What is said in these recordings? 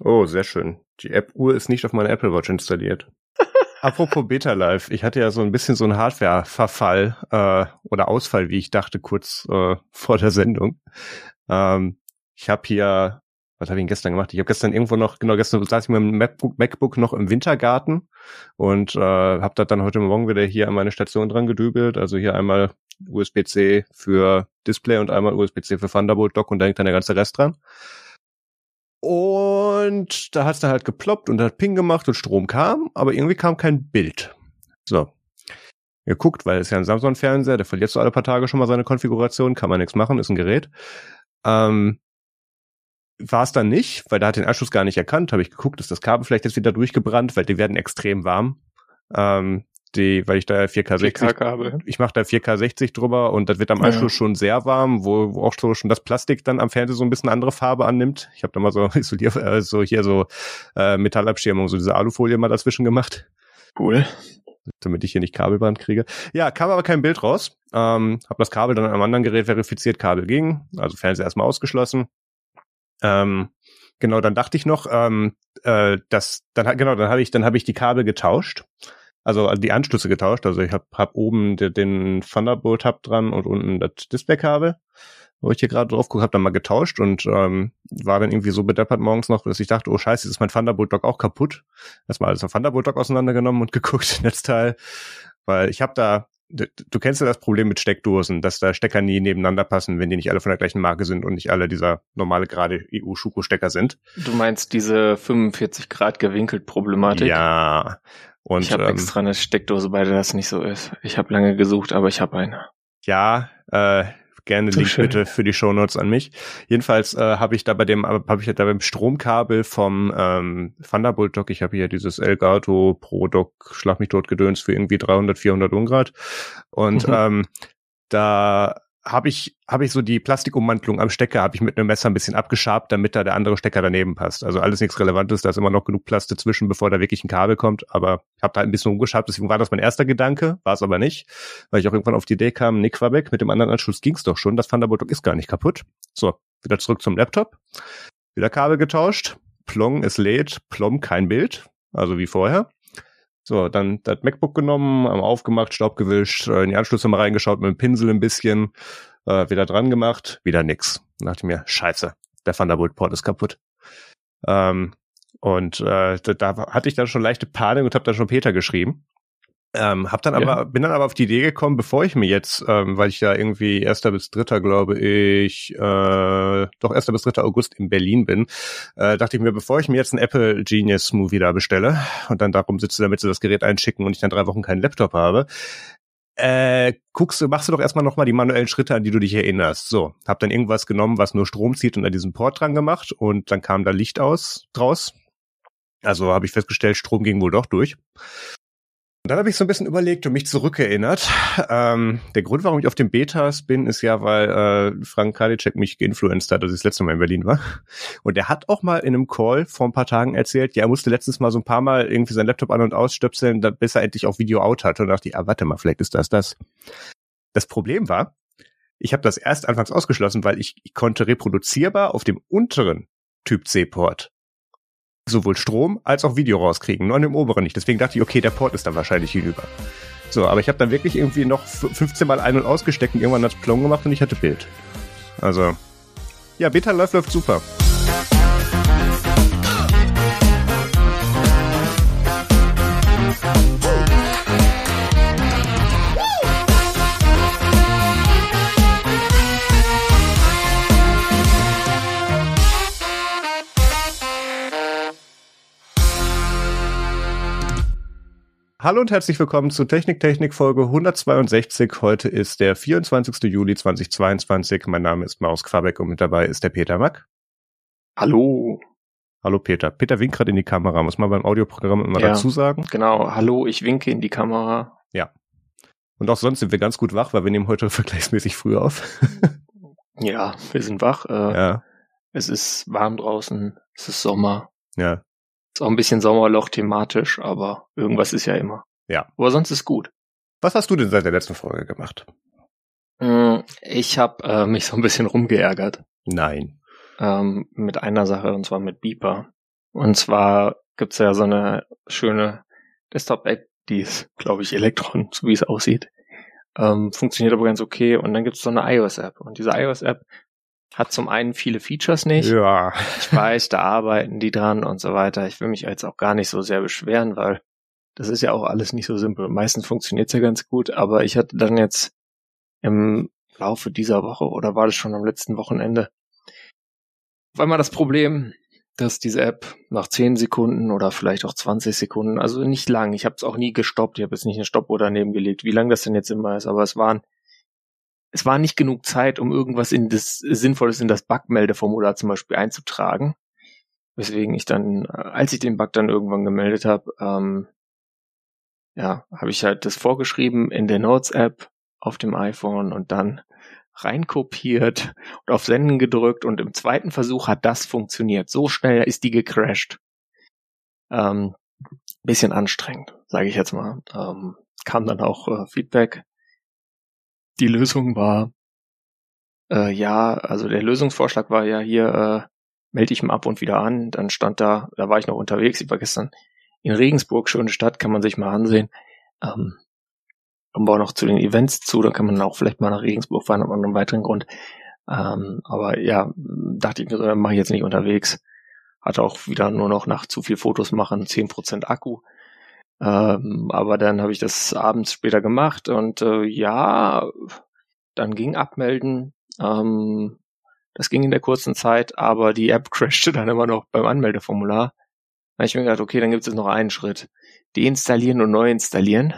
Oh, sehr schön. Die App-Uhr ist nicht auf meiner Apple Watch installiert. Apropos Beta Live, ich hatte ja so ein bisschen so einen Hardware-Verfall äh, oder Ausfall, wie ich dachte, kurz äh, vor der Sendung. Ähm, ich habe hier, was habe ich denn gestern gemacht? Ich habe gestern irgendwo noch, genau gestern saß ich mit dem MacBook, MacBook noch im Wintergarten und äh, habe das dann heute Morgen wieder hier an meine Station dran gedübelt. Also hier einmal USB-C für Display und einmal USB-C für Thunderbolt Dock und da hängt dann der ganze Rest dran. Und da hat's dann halt geploppt und hat Ping gemacht und Strom kam, aber irgendwie kam kein Bild. So. Geguckt, weil es ja ein Samsung-Fernseher, der verliert so alle paar Tage schon mal seine Konfiguration, kann man nichts machen, ist ein Gerät. Ähm, war es dann nicht, weil da hat den Anschluss gar nicht erkannt, habe ich geguckt, ist das Kabel vielleicht jetzt wieder durchgebrannt, weil die werden extrem warm. Ähm, die, weil ich da 4K 60, 4K ich mache da 4K 60 drüber und das wird am Anschluss ja. schon sehr warm, wo, wo auch schon das Plastik dann am Fernseher so ein bisschen andere Farbe annimmt. Ich habe da mal so isolier, äh, so hier so äh, Metallabschirmung, so diese Alufolie mal dazwischen gemacht. Cool. Damit ich hier nicht Kabelband kriege. Ja, kam aber kein Bild raus. Ähm, habe das Kabel dann an einem anderen Gerät verifiziert, Kabel ging, also Fernseher erstmal ausgeschlossen. Ähm, genau, dann dachte ich noch, ähm, äh, dass dann genau, dann habe ich dann habe ich die Kabel getauscht also die Anschlüsse getauscht. Also ich habe hab oben den, den Thunderbolt Hub dran und unten das Displaykabel, wo ich hier gerade drauf gucke, habe dann mal getauscht und ähm, war dann irgendwie so bedeppert morgens noch, dass ich dachte, oh scheiße, jetzt ist mein Thunderbolt Dock auch kaputt. Erstmal alles auf Thunderbolt Dock auseinandergenommen und geguckt, Netzteil, weil ich habe da du kennst ja das Problem mit Steckdosen, dass da Stecker nie nebeneinander passen, wenn die nicht alle von der gleichen Marke sind und nicht alle dieser normale gerade EU-Schuko-Stecker sind. Du meinst diese 45 Grad gewinkelt Problematik? Ja. Und, ich habe ähm, extra eine Steckdose, bei der das nicht so ist. Ich habe lange gesucht, aber ich habe eine. Ja, äh, gerne Link schön. bitte für die Shownotes an mich. Jedenfalls äh, habe ich da bei dem, habe ich da beim Stromkabel vom ähm, Thunderbolt Dock, ich habe hier dieses Elgato Pro Dock Schlag mich tot gedöns für irgendwie 300, 400 Ungrad und mhm. ähm, da habe ich habe ich so die Plastikummantelung am Stecker habe ich mit einem Messer ein bisschen abgeschabt, damit da der andere Stecker daneben passt. Also alles nichts Relevantes, da ist immer noch genug Platz dazwischen, bevor da wirklich ein Kabel kommt. Aber ich habe da ein bisschen umgeschabt, deswegen war das mein erster Gedanke, war es aber nicht, weil ich auch irgendwann auf die Idee kam, Nick war weg, mit dem anderen Anschluss ging's doch schon, das Thunderbolt ist gar nicht kaputt. So, wieder zurück zum Laptop, wieder Kabel getauscht, Plong, es lädt, Plom, kein Bild, also wie vorher. So, dann das MacBook genommen, aufgemacht, Staub gewischt, äh, in die Anschlüsse mal reingeschaut, mit dem Pinsel ein bisschen, äh, wieder dran gemacht, wieder nix. Dann dachte ich mir, scheiße, der Thunderbolt-Port ist kaputt. Ähm, und äh, da, da hatte ich dann schon leichte Panik und habe dann schon Peter geschrieben. Ähm, hab dann ja. aber, bin dann aber auf die Idee gekommen, bevor ich mir jetzt, ähm, weil ich ja irgendwie erster bis dritter, glaube ich, äh, doch erster bis dritter August in Berlin bin, äh, dachte ich mir, bevor ich mir jetzt einen Apple Genius Movie da bestelle und dann darum sitze, damit sie das Gerät einschicken und ich dann drei Wochen keinen Laptop habe, äh, guckst du, machst du doch erstmal nochmal die manuellen Schritte, an die du dich erinnerst. So, hab dann irgendwas genommen, was nur Strom zieht und an diesen Port dran gemacht und dann kam da Licht aus draus. Also habe ich festgestellt, Strom ging wohl doch durch. Und dann habe ich so ein bisschen überlegt und mich zurückerinnert. Ähm, der Grund, warum ich auf dem Betas bin, ist ja, weil äh, Frank Kadicek mich geinfluenced hat, als ich das letzte Mal in Berlin war. Und der hat auch mal in einem Call vor ein paar Tagen erzählt, ja, er musste letztens mal so ein paar Mal irgendwie sein Laptop an- und ausstöpseln, bis er endlich auch Video out hatte. Und dachte ich, ah, warte mal, vielleicht ist das das. Das Problem war, ich habe das erst anfangs ausgeschlossen, weil ich, ich konnte reproduzierbar auf dem unteren Typ C-Port sowohl Strom als auch Video rauskriegen, nur an dem oberen nicht. Deswegen dachte ich, okay, der Port ist dann wahrscheinlich hinüber. So, aber ich habe dann wirklich irgendwie noch 15 Mal ein- und ausgesteckt und irgendwann hat Plong gemacht und ich hatte Bild. Also, ja, Beta läuft, läuft super. Hallo und herzlich willkommen zu Technik Technik Folge 162. Heute ist der 24. Juli 2022. Mein Name ist Maus Quabeck und mit dabei ist der Peter Mack. Hallo. Hallo Peter. Peter winkt gerade in die Kamera, muss man beim Audioprogramm immer ja, dazu sagen. Genau, hallo, ich winke in die Kamera. Ja. Und auch sonst sind wir ganz gut wach, weil wir nehmen heute vergleichsmäßig früh auf. ja, wir sind wach. Äh, ja. Es ist warm draußen, es ist Sommer. Ja. Ist auch ein bisschen Sommerloch thematisch, aber irgendwas ist ja immer. Ja. Aber sonst ist gut. Was hast du denn seit der letzten Folge gemacht? Hm, ich habe äh, mich so ein bisschen rumgeärgert. Nein. Ähm, mit einer Sache, und zwar mit Beeper. Und zwar gibt's ja so eine schöne Desktop-App, die ist, glaube ich, Electron, so wie es aussieht. Ähm, funktioniert aber ganz okay. Und dann gibt's so eine iOS-App. Und diese iOS-App hat zum einen viele Features nicht. Ja. Ich weiß, da arbeiten die dran und so weiter. Ich will mich jetzt auch gar nicht so sehr beschweren, weil das ist ja auch alles nicht so simpel. Meistens funktioniert's ja ganz gut, aber ich hatte dann jetzt im Laufe dieser Woche oder war das schon am letzten Wochenende auf einmal das Problem, dass diese App nach 10 Sekunden oder vielleicht auch 20 Sekunden, also nicht lang, ich habe es auch nie gestoppt, ich habe jetzt nicht eine Stoppuhr daneben gelegt, wie lang das denn jetzt immer ist, aber es waren es war nicht genug Zeit, um irgendwas in das Sinnvolles in das Bugmeldeformular zum Beispiel einzutragen. Weswegen ich dann, als ich den Bug dann irgendwann gemeldet habe, ähm, ja, habe ich halt das vorgeschrieben in der Notes-App auf dem iPhone und dann reinkopiert und auf Senden gedrückt und im zweiten Versuch hat das funktioniert. So schnell ist die gecrashed. Ähm, bisschen anstrengend, sage ich jetzt mal. Ähm, kam dann auch äh, Feedback. Die Lösung war, äh, ja, also der Lösungsvorschlag war ja hier, äh, melde ich mal ab und wieder an. Dann stand da, da war ich noch unterwegs, ich war gestern in Regensburg, schöne Stadt, kann man sich mal ansehen. Ähm, kommen wir auch noch zu den Events zu, da kann man auch vielleicht mal nach Regensburg fahren, aber einen weiteren Grund. Ähm, aber ja, dachte ich mir so, mache ich jetzt nicht unterwegs. Hatte auch wieder nur noch nach zu viel Fotos machen, 10% Akku. Ähm, aber dann habe ich das abends später gemacht und äh, ja, dann ging abmelden. Ähm, das ging in der kurzen Zeit, aber die App crashte dann immer noch beim Anmeldeformular. Da habe ich mir gedacht, okay, dann gibt es noch einen Schritt. Deinstallieren und neu installieren.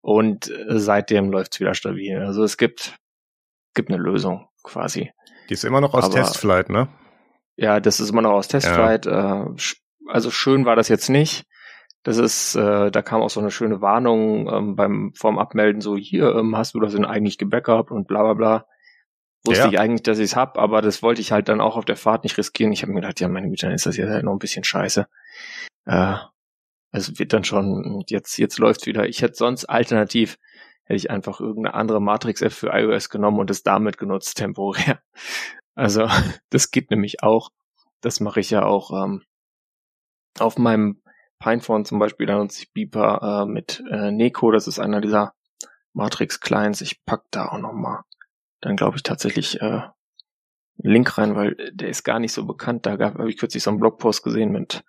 Und äh, seitdem läuft's wieder stabil. Also es gibt, gibt eine Lösung quasi. Die ist immer noch aus Aber, Testflight, ne? Ja, das ist immer noch aus Testflight. Ja. Äh, also schön war das jetzt nicht. Das ist, äh, da kam auch so eine schöne Warnung ähm, beim vorm Abmelden, so hier ähm, hast du das denn eigentlich gebackupt und bla bla bla. Wusste ja. ich eigentlich, dass ich es hab, aber das wollte ich halt dann auch auf der Fahrt nicht riskieren. Ich habe mir gedacht, ja, meine Güte, dann ist das jetzt halt noch ein bisschen scheiße. Äh, es wird dann schon, jetzt, jetzt läuft wieder. Ich hätte sonst alternativ, hätte ich einfach irgendeine andere Matrix-App für iOS genommen und es damit genutzt, temporär. Also, das geht nämlich auch. Das mache ich ja auch ähm, auf meinem Pinephone zum Beispiel, da nutze ich Beeper äh, mit äh, Neko, das ist einer dieser Matrix-Clients. Ich pack da auch nochmal dann glaube ich tatsächlich äh, Link rein, weil der ist gar nicht so bekannt. Da habe ich kürzlich so einen Blogpost gesehen mit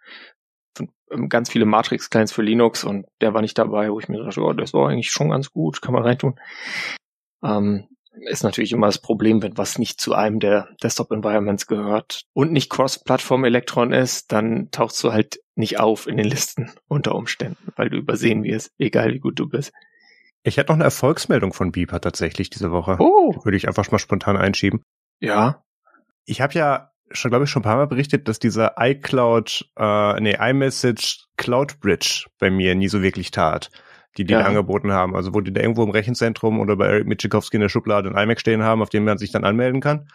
ähm, ganz viele Matrix-Clients für Linux und der war nicht dabei, wo ich mir dachte, oh, das war eigentlich schon ganz gut, kann man reintun. Ähm, ist natürlich immer das Problem, wenn was nicht zu einem der Desktop-Environments gehört und nicht Cross-Plattform-Elektron ist, dann tauchst du halt nicht auf in den Listen unter Umständen, weil du übersehen wirst, egal wie gut du bist. Ich hätte noch eine Erfolgsmeldung von Beeper tatsächlich diese Woche. Oh. Würde ich einfach mal spontan einschieben. Ja. Ich habe ja schon, glaube ich, schon ein paar Mal berichtet, dass dieser iCloud, äh, nee, iMessage Cloud Bridge bei mir nie so wirklich tat, die die ja. angeboten haben. Also wo die da irgendwo im Rechenzentrum oder bei Eric Michikowski in der Schublade ein iMac stehen haben, auf dem man sich dann anmelden kann.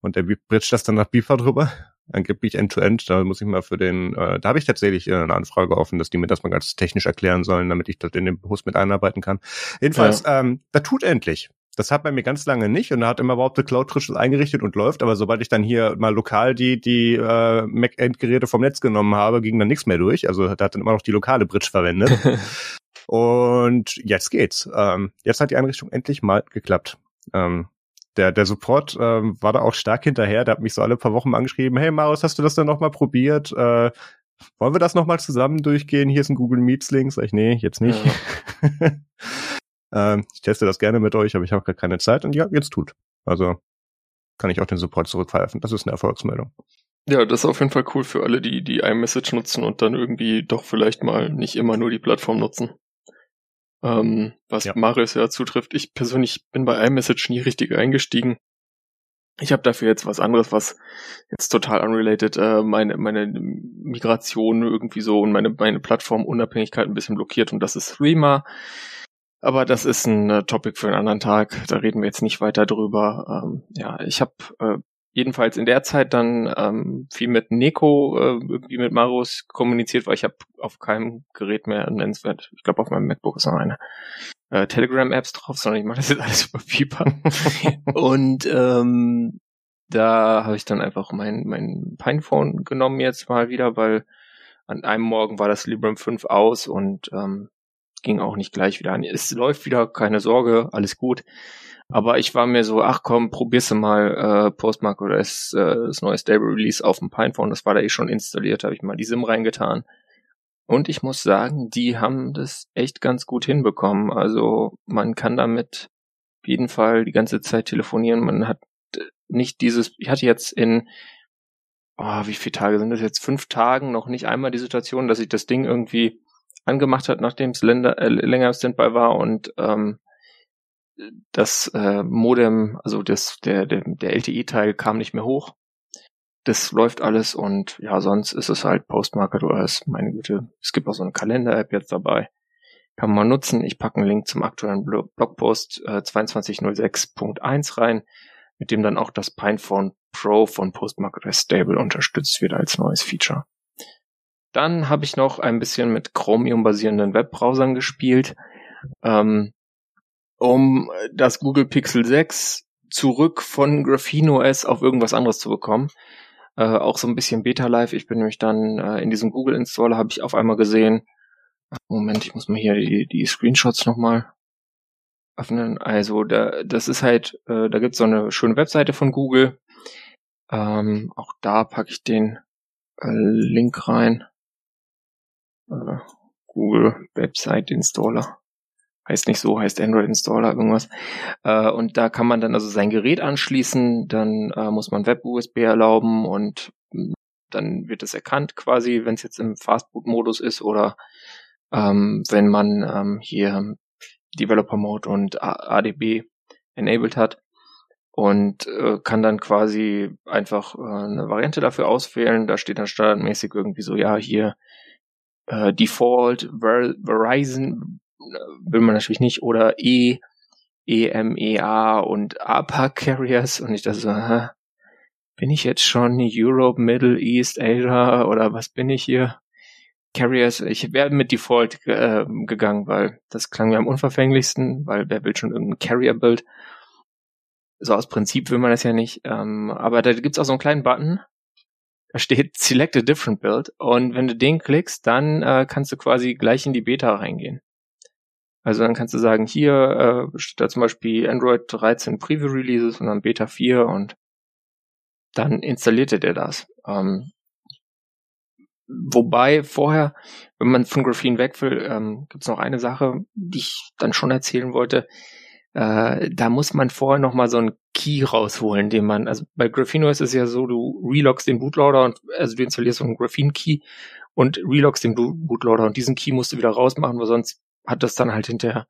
Und der bridge das dann nach Beeper drüber. Angeblich End-to-End. Da muss ich mal für den, äh, da habe ich tatsächlich äh, eine Anfrage offen, dass die mir das mal ganz technisch erklären sollen, damit ich das in den Host mit einarbeiten kann. Jedenfalls, ja. ähm, da tut endlich. Das hat bei mir ganz lange nicht und da hat immer überhaupt der Cloud frisch eingerichtet und läuft, aber sobald ich dann hier mal lokal die die äh, Mac-Endgeräte vom Netz genommen habe, ging dann nichts mehr durch. Also da hat dann immer noch die lokale Bridge verwendet. und jetzt geht's. Ähm, jetzt hat die Einrichtung endlich mal geklappt. Ähm, der, der Support ähm, war da auch stark hinterher. Der hat mich so alle paar Wochen mal angeschrieben, hey Marius, hast du das denn noch mal probiert? Äh, wollen wir das noch mal zusammen durchgehen? Hier ist ein Google Meets Link. Sag ich, nee, jetzt nicht. Ja. Ähm, ich teste das gerne mit euch, aber ich habe gerade keine Zeit und ja, jetzt tut. Also kann ich auch den Support zurückpfeifen. Das ist eine Erfolgsmeldung. Ja, das ist auf jeden Fall cool für alle, die die iMessage nutzen und dann irgendwie doch vielleicht mal nicht immer nur die Plattform nutzen. Ähm, was ja. Marius ja zutrifft. Ich persönlich bin bei iMessage nie richtig eingestiegen. Ich habe dafür jetzt was anderes, was jetzt total unrelated äh, meine meine Migration irgendwie so und meine meine Plattformunabhängigkeit ein bisschen blockiert und das ist Threema. Aber das ist ein äh, Topic für einen anderen Tag. Da reden wir jetzt nicht weiter drüber. Ähm, ja, ich habe äh, jedenfalls in der Zeit dann ähm, viel mit Neko, äh, irgendwie mit Marus kommuniziert, weil ich habe auf keinem Gerät mehr nennenswert. Ich glaube, auf meinem MacBook ist noch eine äh, Telegram-Apps drauf, sondern ich mache das jetzt alles über Piper. Und ähm, da habe ich dann einfach mein, mein Pinephone genommen jetzt mal wieder, weil an einem Morgen war das Librem 5 aus und ähm, ging auch nicht gleich wieder an. Es läuft wieder, keine Sorge, alles gut. Aber ich war mir so, ach komm, probierst du mal äh, Postmark oder das, äh, das neue Stable Release auf dem Pinephone. Das war da eh schon installiert, habe ich mal die SIM reingetan. Und ich muss sagen, die haben das echt ganz gut hinbekommen. Also man kann damit auf jeden Fall die ganze Zeit telefonieren. Man hat nicht dieses, ich hatte jetzt in, oh, wie viele Tage sind das jetzt? Fünf Tagen noch nicht einmal die Situation, dass sich das Ding irgendwie angemacht hat, nachdem es länger, äh, länger im Standby war und ähm, das äh, Modem, also das, der, der, der LTE-Teil kam nicht mehr hoch. Das läuft alles und ja, sonst ist es halt Postmarket OS, meine Güte. Es gibt auch so eine Kalender-App jetzt dabei. Kann man nutzen. Ich packe einen Link zum aktuellen Blogpost äh, 2206.1 rein, mit dem dann auch das Pinephone Pro von Postmarket OS Stable unterstützt wird als neues Feature. Dann habe ich noch ein bisschen mit Chromium-basierenden Webbrowsern gespielt. Ähm, um das Google Pixel 6 zurück von Graphene OS auf irgendwas anderes zu bekommen. Äh, auch so ein bisschen Beta-Live. Ich bin nämlich dann äh, in diesem Google-Installer habe ich auf einmal gesehen, Moment, ich muss mal hier die, die Screenshots nochmal öffnen. Also da, das ist halt, äh, da gibt's so eine schöne Webseite von Google. Ähm, auch da packe ich den äh, Link rein. Äh, Google Website Installer heißt nicht so, heißt Android Installer irgendwas. Äh, und da kann man dann also sein Gerät anschließen, dann äh, muss man Web-USB erlauben und hm, dann wird es erkannt quasi, wenn es jetzt im Fastboot-Modus ist oder ähm, wenn man ähm, hier Developer Mode und ADB enabled hat und äh, kann dann quasi einfach äh, eine Variante dafür auswählen. Da steht dann standardmäßig irgendwie so, ja, hier äh, Default Ver Verizon will man natürlich nicht, oder E, EMEA und APA Carriers und ich dachte so, hä, bin ich jetzt schon Europe, Middle East, Asia oder was bin ich hier? Carriers, ich wäre mit Default äh, gegangen, weil das klang mir am unverfänglichsten, weil wer will schon irgendein Carrier-Build? So aus Prinzip will man das ja nicht. Ähm, aber da gibt's auch so einen kleinen Button, da steht Select a different build und wenn du den klickst, dann äh, kannst du quasi gleich in die Beta reingehen. Also dann kannst du sagen, hier äh, steht da zum Beispiel Android 13 Preview Releases und dann Beta 4 und dann installiert er dir das. Ähm, wobei vorher, wenn man von Graphene weg will, ähm, gibt noch eine Sache, die ich dann schon erzählen wollte. Äh, da muss man vorher noch mal so einen Key rausholen, den man, also bei Graphene ist es ja so, du reloggst den Bootloader und also du installierst so einen Graphene Key und reloggst den Bootloader und diesen Key musst du wieder rausmachen, weil sonst hat das dann halt hinterher,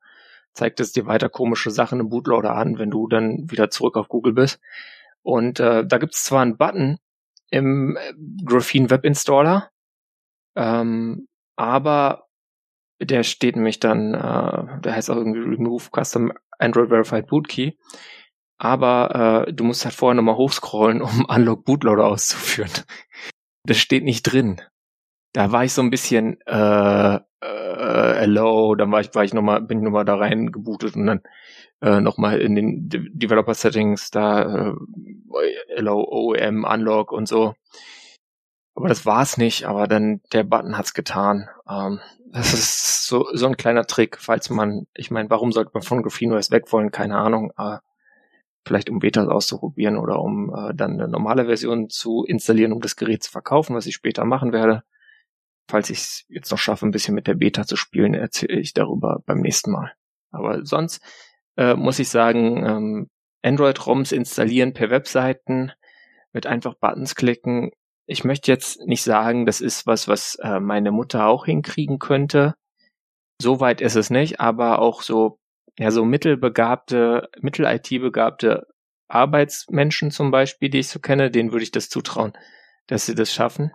zeigt es dir weiter komische Sachen im Bootloader an, wenn du dann wieder zurück auf Google bist. Und äh, da gibt es zwar einen Button im äh, Graphene Web Installer, ähm, aber der steht nämlich dann, äh, der heißt auch irgendwie Remove Custom Android Verified Boot Key. Aber äh, du musst halt vorher nochmal hochscrollen, um Unlock Bootloader auszuführen. Das steht nicht drin. Da war ich so ein bisschen, äh, äh, hello, dann war ich, war ich nochmal, bin ich nochmal da rein gebootet und dann äh, nochmal in den De Developer Settings da äh, hello, OEM, Unlock und so. Aber das war's nicht, aber dann der Button hat's getan. Ähm, das ist so, so ein kleiner Trick, falls man, ich meine, warum sollte man von Graphene OS weg wollen? Keine Ahnung. Äh, vielleicht um Betas auszuprobieren oder um äh, dann eine normale Version zu installieren, um das Gerät zu verkaufen, was ich später machen werde. Falls ich es jetzt noch schaffe, ein bisschen mit der Beta zu spielen, erzähle ich darüber beim nächsten Mal. Aber sonst äh, muss ich sagen, ähm, Android-ROMs installieren per Webseiten, mit einfach Buttons klicken. Ich möchte jetzt nicht sagen, das ist was, was äh, meine Mutter auch hinkriegen könnte. So weit ist es nicht, aber auch so, ja, so mittelbegabte, mittel-IT-begabte Arbeitsmenschen zum Beispiel, die ich so kenne, denen würde ich das zutrauen, dass sie das schaffen.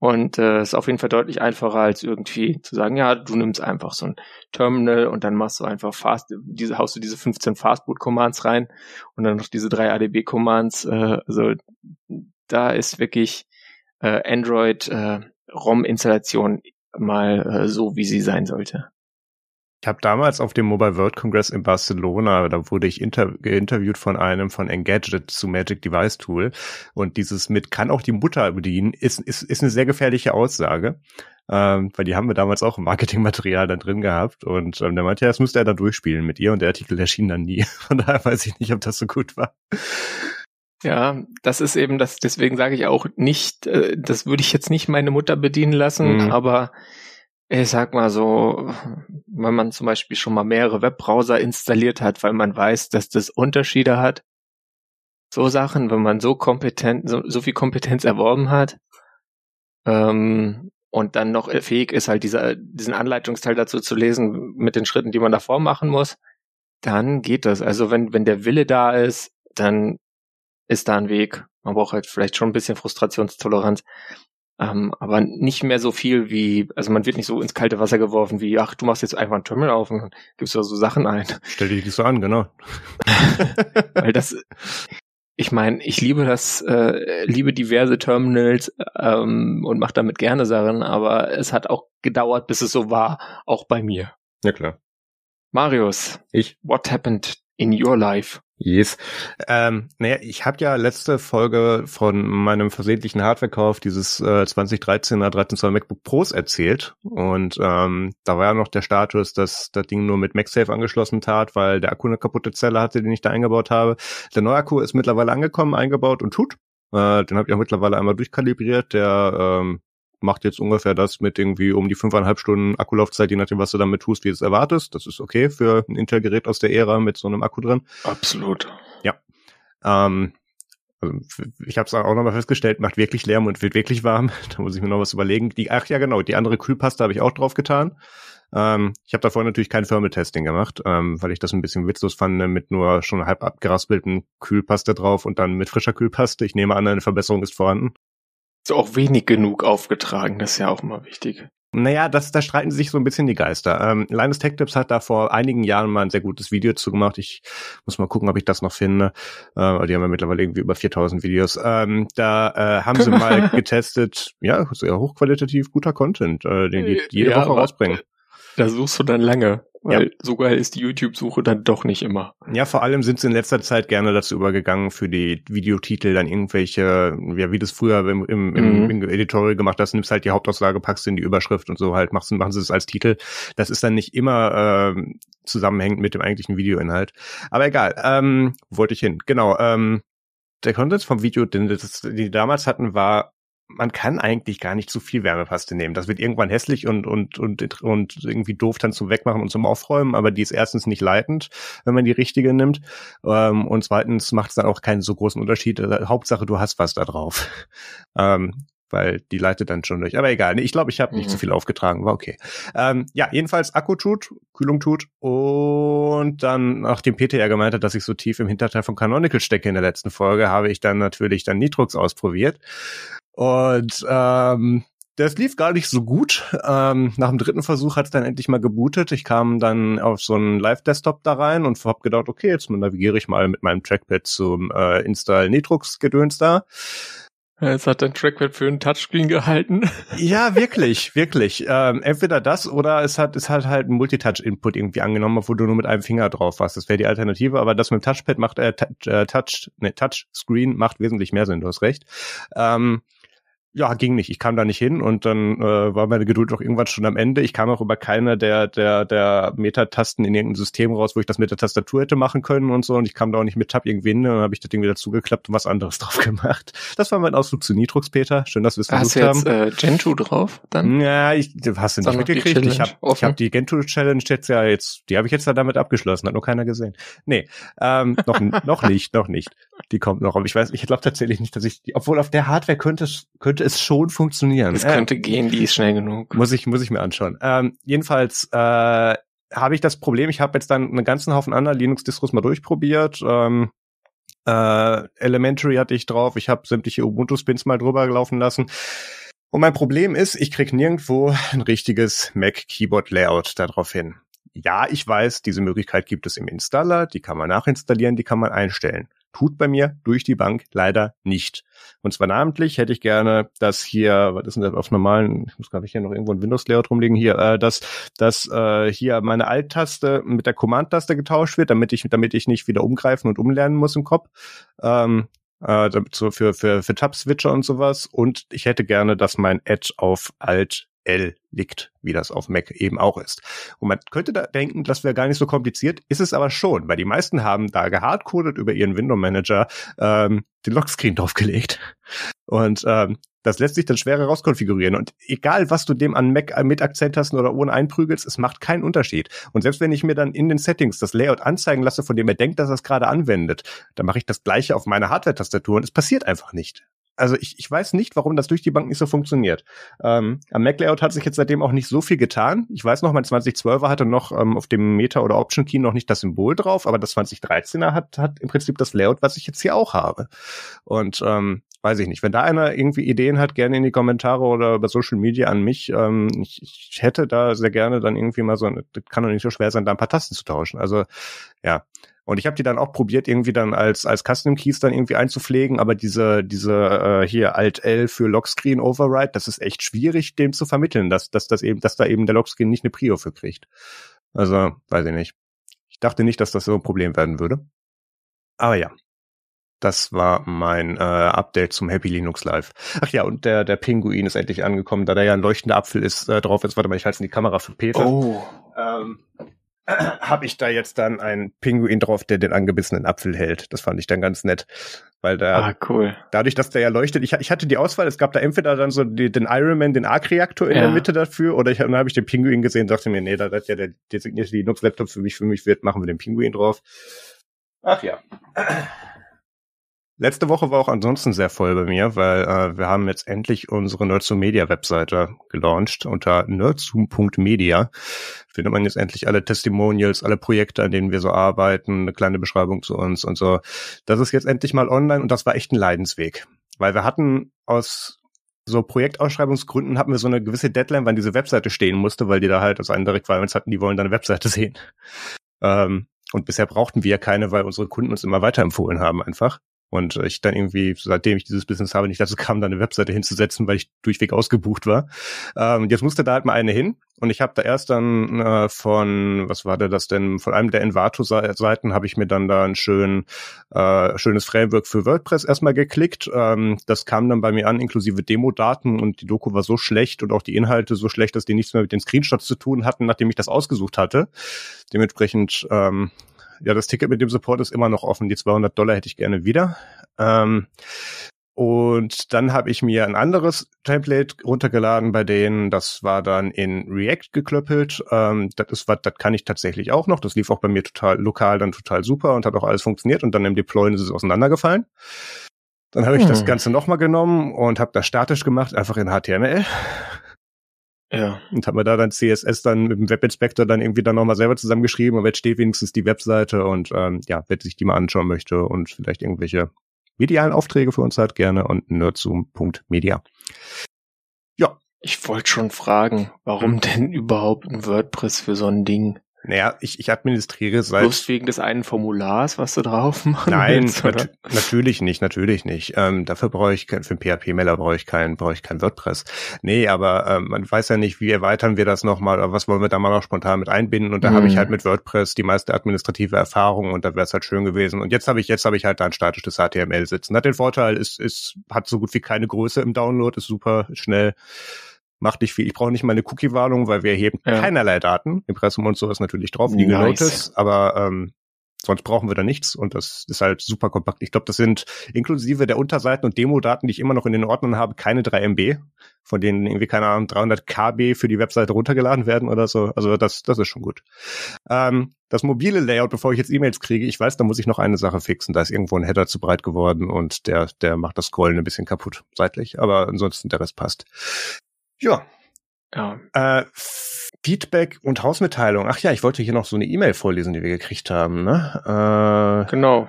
Und äh, ist auf jeden Fall deutlich einfacher, als irgendwie zu sagen, ja, du nimmst einfach so ein Terminal und dann machst du einfach fast, diese, haust du diese 15 Fastboot-Commands rein und dann noch diese drei ADB-Commands. Äh, also da ist wirklich äh, Android äh, ROM-Installation mal äh, so, wie sie sein sollte. Ich habe damals auf dem Mobile World Congress in Barcelona, da wurde ich inter interviewt von einem von Engadget zu Magic Device Tool und dieses mit kann auch die Mutter bedienen ist ist ist eine sehr gefährliche Aussage, ähm, weil die haben wir damals auch im Marketingmaterial dann drin gehabt und ähm, der meinte, ja, das müsste er dann durchspielen mit ihr und der Artikel erschien dann nie. Von daher weiß ich nicht, ob das so gut war. Ja, das ist eben das, deswegen sage ich auch nicht, äh, das würde ich jetzt nicht meine Mutter bedienen lassen, mhm. aber ich sag mal so, wenn man zum Beispiel schon mal mehrere Webbrowser installiert hat, weil man weiß, dass das Unterschiede hat. So Sachen, wenn man so kompetent, so, so viel Kompetenz erworben hat, ähm, und dann noch fähig ist, halt dieser, diesen Anleitungsteil dazu zu lesen mit den Schritten, die man davor machen muss, dann geht das. Also wenn, wenn der Wille da ist, dann ist da ein Weg. Man braucht halt vielleicht schon ein bisschen Frustrationstoleranz. Ähm, aber nicht mehr so viel wie, also man wird nicht so ins kalte Wasser geworfen wie, ach, du machst jetzt einfach ein Terminal auf und gibst da so Sachen ein. Stell dich nicht so an, genau. Weil das, ich meine, ich liebe das, äh, liebe diverse Terminals ähm, und mache damit gerne Sachen, aber es hat auch gedauert, bis es so war, auch bei mir. Ja klar. Marius, ich. What happened in your life? Yes. Ähm, naja, ich habe ja letzte Folge von meinem versehentlichen Hardware-Kauf dieses äh, 2013er 13 Zoll MacBook Pros erzählt und ähm, da war ja noch der Status, dass das Ding nur mit MagSafe angeschlossen tat, weil der Akku eine kaputte Zelle hatte, den ich da eingebaut habe. Der neue Akku ist mittlerweile angekommen, eingebaut und tut. Äh, den habe ich auch mittlerweile einmal durchkalibriert. Der ähm, macht jetzt ungefähr das mit irgendwie um die fünfeinhalb Stunden Akkulaufzeit, je nachdem, was du damit tust, wie du es erwartest. Das ist okay für ein Intel-Gerät aus der Ära mit so einem Akku drin. Absolut. Ja. Ähm, also ich habe es auch nochmal festgestellt, macht wirklich Lärm und wird wirklich warm. Da muss ich mir noch was überlegen. Die, ach ja, genau, die andere Kühlpaste habe ich auch drauf getan. Ähm, ich habe davor natürlich kein Thermal-Testing gemacht, ähm, weil ich das ein bisschen witzlos fand, ne, mit nur schon halb abgeraspelten Kühlpaste drauf und dann mit frischer Kühlpaste. Ich nehme an, eine Verbesserung ist vorhanden. So auch wenig genug aufgetragen, das ist ja auch immer wichtig. Naja, das, da streiten sich so ein bisschen die Geister. Ähm, Linus Tech Tips hat da vor einigen Jahren mal ein sehr gutes Video zu gemacht. Ich muss mal gucken, ob ich das noch finde. Äh, die haben ja mittlerweile irgendwie über 4000 Videos. Ähm, da äh, haben sie mal getestet, ja, sehr hochqualitativ guter Content, äh, den die jede ja, Woche rausbringen. Da suchst du dann lange. Weil ja. so geil ist die YouTube-Suche dann doch nicht immer. Ja, vor allem sind sie in letzter Zeit gerne dazu übergegangen, für die Videotitel dann irgendwelche, ja, wie das früher im, im, mhm. im Editorial gemacht hast, nimmst halt die Hauptaussage, packst in die Überschrift und so halt, machst, machen sie es als Titel. Das ist dann nicht immer äh, zusammenhängend mit dem eigentlichen Videoinhalt. Aber egal, ähm, wollte ich hin. Genau, ähm, der Content vom Video, den das, die damals hatten, war man kann eigentlich gar nicht zu viel Wärmepaste nehmen. Das wird irgendwann hässlich und, und, und, und irgendwie doof dann zum Wegmachen und zum Aufräumen, aber die ist erstens nicht leitend, wenn man die richtige nimmt. Ähm, und zweitens macht es dann auch keinen so großen Unterschied. Also, Hauptsache, du hast was da drauf. Ähm, weil die leitet dann schon durch. Aber egal, ich glaube, ich habe nicht mhm. zu viel aufgetragen, war okay. Ähm, ja, jedenfalls Akku tut, Kühlung tut und dann, nachdem Peter ja gemeint hat, dass ich so tief im Hinterteil von Canonical stecke in der letzten Folge, habe ich dann natürlich dann Nitrox ausprobiert und ähm, das lief gar nicht so gut. Ähm, nach dem dritten Versuch hat es dann endlich mal gebootet. Ich kam dann auf so einen Live-Desktop da rein und hab gedacht, okay, jetzt navigiere ich mal mit meinem Trackpad zum äh, Install Netrux-Gedöns da. Es hat dein Trackpad für einen Touchscreen gehalten. Ja, wirklich, wirklich. Ähm, entweder das oder es hat, es hat halt einen Multitouch-Input irgendwie angenommen, obwohl du nur mit einem Finger drauf warst. Das wäre die Alternative, aber das mit dem Touchpad macht, äh, Touch, ne, Touchscreen macht wesentlich mehr Sinn, du hast recht. Ähm, ja, ging nicht. Ich kam da nicht hin und dann äh, war meine Geduld auch irgendwann schon am Ende. Ich kam auch über keine der der der Metatasten in irgendein System raus, wo ich das mit der Tastatur hätte machen können und so. Und ich kam da auch nicht mit Tab irgendwie hin. Und dann habe ich das Ding wieder zugeklappt und was anderes drauf gemacht. Das war mein Ausflug zu Nitrux, Peter. Schön, dass wir es versucht haben. Hast du jetzt äh, Gentoo drauf? Dann? Ja, ich hast du nicht mitgekriegt. Ich habe ich hab die Gentoo Challenge jetzt ja jetzt, die habe ich jetzt da damit abgeschlossen. Hat nur keiner gesehen. Nee, ähm, noch noch nicht, noch nicht. Die kommt noch. Aber ich weiß, ich glaube tatsächlich nicht, dass ich, die, obwohl auf der Hardware könnte es könnte könnte es schon funktionieren. Es könnte äh, gehen, die ist schnell genug. Muss ich, muss ich mir anschauen. Ähm, jedenfalls äh, habe ich das Problem, ich habe jetzt dann einen ganzen Haufen anderer Linux-Distros mal durchprobiert. Ähm, äh, Elementary hatte ich drauf, ich habe sämtliche Ubuntu-Spins mal drüber laufen lassen. Und mein Problem ist, ich krieg nirgendwo ein richtiges Mac-Keyboard-Layout darauf hin. Ja, ich weiß, diese Möglichkeit gibt es im Installer, die kann man nachinstallieren, die kann man einstellen. Tut bei mir durch die Bank leider nicht. Und zwar namentlich hätte ich gerne, dass hier, was ist denn das auf normalen, ich muss glaube ich hier noch irgendwo ein Windows-Layout rumliegen, hier, äh, dass, dass äh, hier meine Alt-Taste mit der Command-Taste getauscht wird, damit ich, damit ich nicht wieder umgreifen und umlernen muss im Kopf. Ähm, äh, so für, für, für Tab-Switcher und sowas. Und ich hätte gerne, dass mein Edge auf Alt L liegt, wie das auf Mac eben auch ist. Und man könnte da denken, das wäre gar nicht so kompliziert, ist es aber schon, weil die meisten haben da gehardcodet über ihren Window Manager ähm, den Lockscreen draufgelegt. Und ähm, das lässt sich dann schwerer rauskonfigurieren. Und egal, was du dem an Mac mit Akzenttasten oder ohne einprügelst, es macht keinen Unterschied. Und selbst wenn ich mir dann in den Settings das Layout anzeigen lasse, von dem er denkt, dass er es gerade anwendet, dann mache ich das gleiche auf meiner Hardware-Tastatur und es passiert einfach nicht also ich, ich weiß nicht, warum das durch die Bank nicht so funktioniert. Ähm, am Mac-Layout hat sich jetzt seitdem auch nicht so viel getan. Ich weiß noch, mein 2012er hatte noch ähm, auf dem Meta- oder Option-Key noch nicht das Symbol drauf, aber das 2013er hat, hat im Prinzip das Layout, was ich jetzt hier auch habe. Und ähm, weiß ich nicht. Wenn da einer irgendwie Ideen hat, gerne in die Kommentare oder über Social Media an mich. Ähm, ich, ich hätte da sehr gerne dann irgendwie mal so, das kann doch nicht so schwer sein, da ein paar Tasten zu tauschen. Also ja, und ich habe die dann auch probiert, irgendwie dann als, als Custom Keys dann irgendwie einzupflegen, aber diese, diese äh, hier Alt-L für Lockscreen Override, das ist echt schwierig, dem zu vermitteln, dass, dass das eben, dass da eben der Lockscreen nicht eine Prio für kriegt. Also, weiß ich nicht. Ich dachte nicht, dass das so ein Problem werden würde. Aber ja. Das war mein äh, Update zum Happy Linux Live. Ach ja, und der, der Pinguin ist endlich angekommen, da der ja ein leuchtender Apfel ist, äh, drauf ist. Warte mal, ich halte in die Kamera für Peter. Oh. Ähm, habe ich da jetzt dann einen Pinguin drauf, der den angebissenen Apfel hält. Das fand ich dann ganz nett. Weil da, ah, cool. dadurch, dass der ja leuchtet, ich, ich hatte die Auswahl, es gab da entweder dann so die, den Ironman, den Arc-Reaktor in ja. der Mitte dafür, oder ich, dann habe ich den Pinguin gesehen dachte mir, nee, da das ja der designierte Linux-Laptop für mich, für mich wird, machen wir den Pinguin drauf. Ach ja. Letzte Woche war auch ansonsten sehr voll bei mir, weil äh, wir haben jetzt endlich unsere Nerdzoom Media Webseite gelauncht unter nerdzoom.media. Findet man jetzt endlich alle Testimonials, alle Projekte, an denen wir so arbeiten, eine kleine Beschreibung zu uns und so. Das ist jetzt endlich mal online und das war echt ein Leidensweg, weil wir hatten aus so Projektausschreibungsgründen hatten wir so eine gewisse Deadline, wann diese Webseite stehen musste, weil die da halt aus einen Requirements hatten, die wollen deine Webseite sehen. Ähm, und bisher brauchten wir keine, weil unsere Kunden uns immer weiterempfohlen haben einfach. Und ich dann irgendwie, seitdem ich dieses Business habe, nicht dazu kam, da eine Webseite hinzusetzen, weil ich durchweg ausgebucht war. Ähm, jetzt musste da halt mal eine hin. Und ich habe da erst dann äh, von, was war der das denn, von einem der Envato-Seiten habe ich mir dann da ein schön, äh, schönes Framework für WordPress erstmal geklickt. Ähm, das kam dann bei mir an, inklusive Demo-Daten und die Doku war so schlecht und auch die Inhalte so schlecht, dass die nichts mehr mit den Screenshots zu tun hatten, nachdem ich das ausgesucht hatte. Dementsprechend ähm, ja, das Ticket mit dem Support ist immer noch offen. Die 200 Dollar hätte ich gerne wieder. Ähm, und dann habe ich mir ein anderes Template runtergeladen bei denen. Das war dann in React geklöppelt. Ähm, das ist was, das kann ich tatsächlich auch noch. Das lief auch bei mir total lokal dann total super und hat auch alles funktioniert. Und dann im Deployen ist es auseinandergefallen. Dann habe ich hm. das Ganze nochmal genommen und habe das statisch gemacht, einfach in HTML. Ja. Und habe mir da dann CSS dann mit dem Webinspector dann irgendwie dann nochmal selber zusammengeschrieben, aber jetzt steht wenigstens die Webseite und ähm, ja, wer sich die mal anschauen möchte und vielleicht irgendwelche medialen Aufträge für uns hat, gerne und nerdzoom.media. Ja. Ich wollte schon fragen, warum denn überhaupt ein WordPress für so ein Ding? Naja, ich, ich administriere seit. Bloß wegen des einen Formulars, was du drauf machen Nein, willst, nat natürlich nicht, natürlich nicht. Ähm, dafür brauche ich kein, für einen PHP-Mailer brauche ich kein, brauche ich kein WordPress. Nee, aber ähm, man weiß ja nicht, wie erweitern wir das nochmal oder was wollen wir da mal noch spontan mit einbinden. Und da mhm. habe ich halt mit WordPress die meiste administrative Erfahrung und da wäre es halt schön gewesen. Und jetzt habe ich, jetzt habe ich halt da ein statisches HTML sitzen. Hat den Vorteil, ist, ist, hat so gut wie keine Größe im Download, ist super schnell macht nicht viel. Ich brauche nicht mal eine Cookie-Warnung, weil wir erheben ja. keinerlei Daten. Impressum und sowas natürlich drauf, die nice. Notice, aber ähm, sonst brauchen wir da nichts und das ist halt super kompakt. Ich glaube, das sind inklusive der Unterseiten und Demo-Daten, die ich immer noch in den Ordnern habe, keine 3 MB, von denen irgendwie, keine Ahnung, 300 KB für die Webseite runtergeladen werden oder so. Also das, das ist schon gut. Ähm, das mobile Layout, bevor ich jetzt E-Mails kriege, ich weiß, da muss ich noch eine Sache fixen. Da ist irgendwo ein Header zu breit geworden und der, der macht das Scrollen ein bisschen kaputt seitlich, aber ansonsten der Rest passt. Ja. Ja. Äh, Feedback und Hausmitteilung. Ach ja, ich wollte hier noch so eine E-Mail vorlesen, die wir gekriegt haben. Ne? Äh, genau.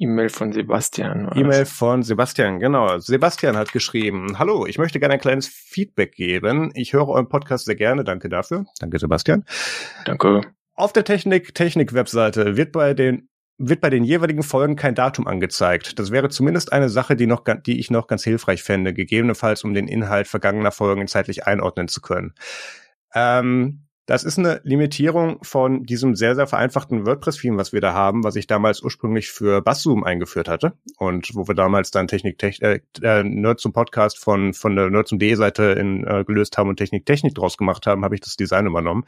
E-Mail von Sebastian. E-Mail von Sebastian, genau. Sebastian hat geschrieben, hallo, ich möchte gerne ein kleines Feedback geben. Ich höre euren Podcast sehr gerne, danke dafür. Danke, Sebastian. Danke. Auf der Technik, Technik-Webseite wird bei den wird bei den jeweiligen Folgen kein Datum angezeigt. Das wäre zumindest eine Sache, die, noch, die ich noch ganz hilfreich fände, gegebenenfalls um den Inhalt vergangener Folgen zeitlich einordnen zu können. Ähm, das ist eine Limitierung von diesem sehr, sehr vereinfachten WordPress-Theme, was wir da haben, was ich damals ursprünglich für Basszoom eingeführt hatte und wo wir damals dann Technik, Technik äh, äh, Nerd zum Podcast von, von der Nerd zum D-Seite in, äh, gelöst haben und Technik Technik draus gemacht haben, habe ich das Design übernommen.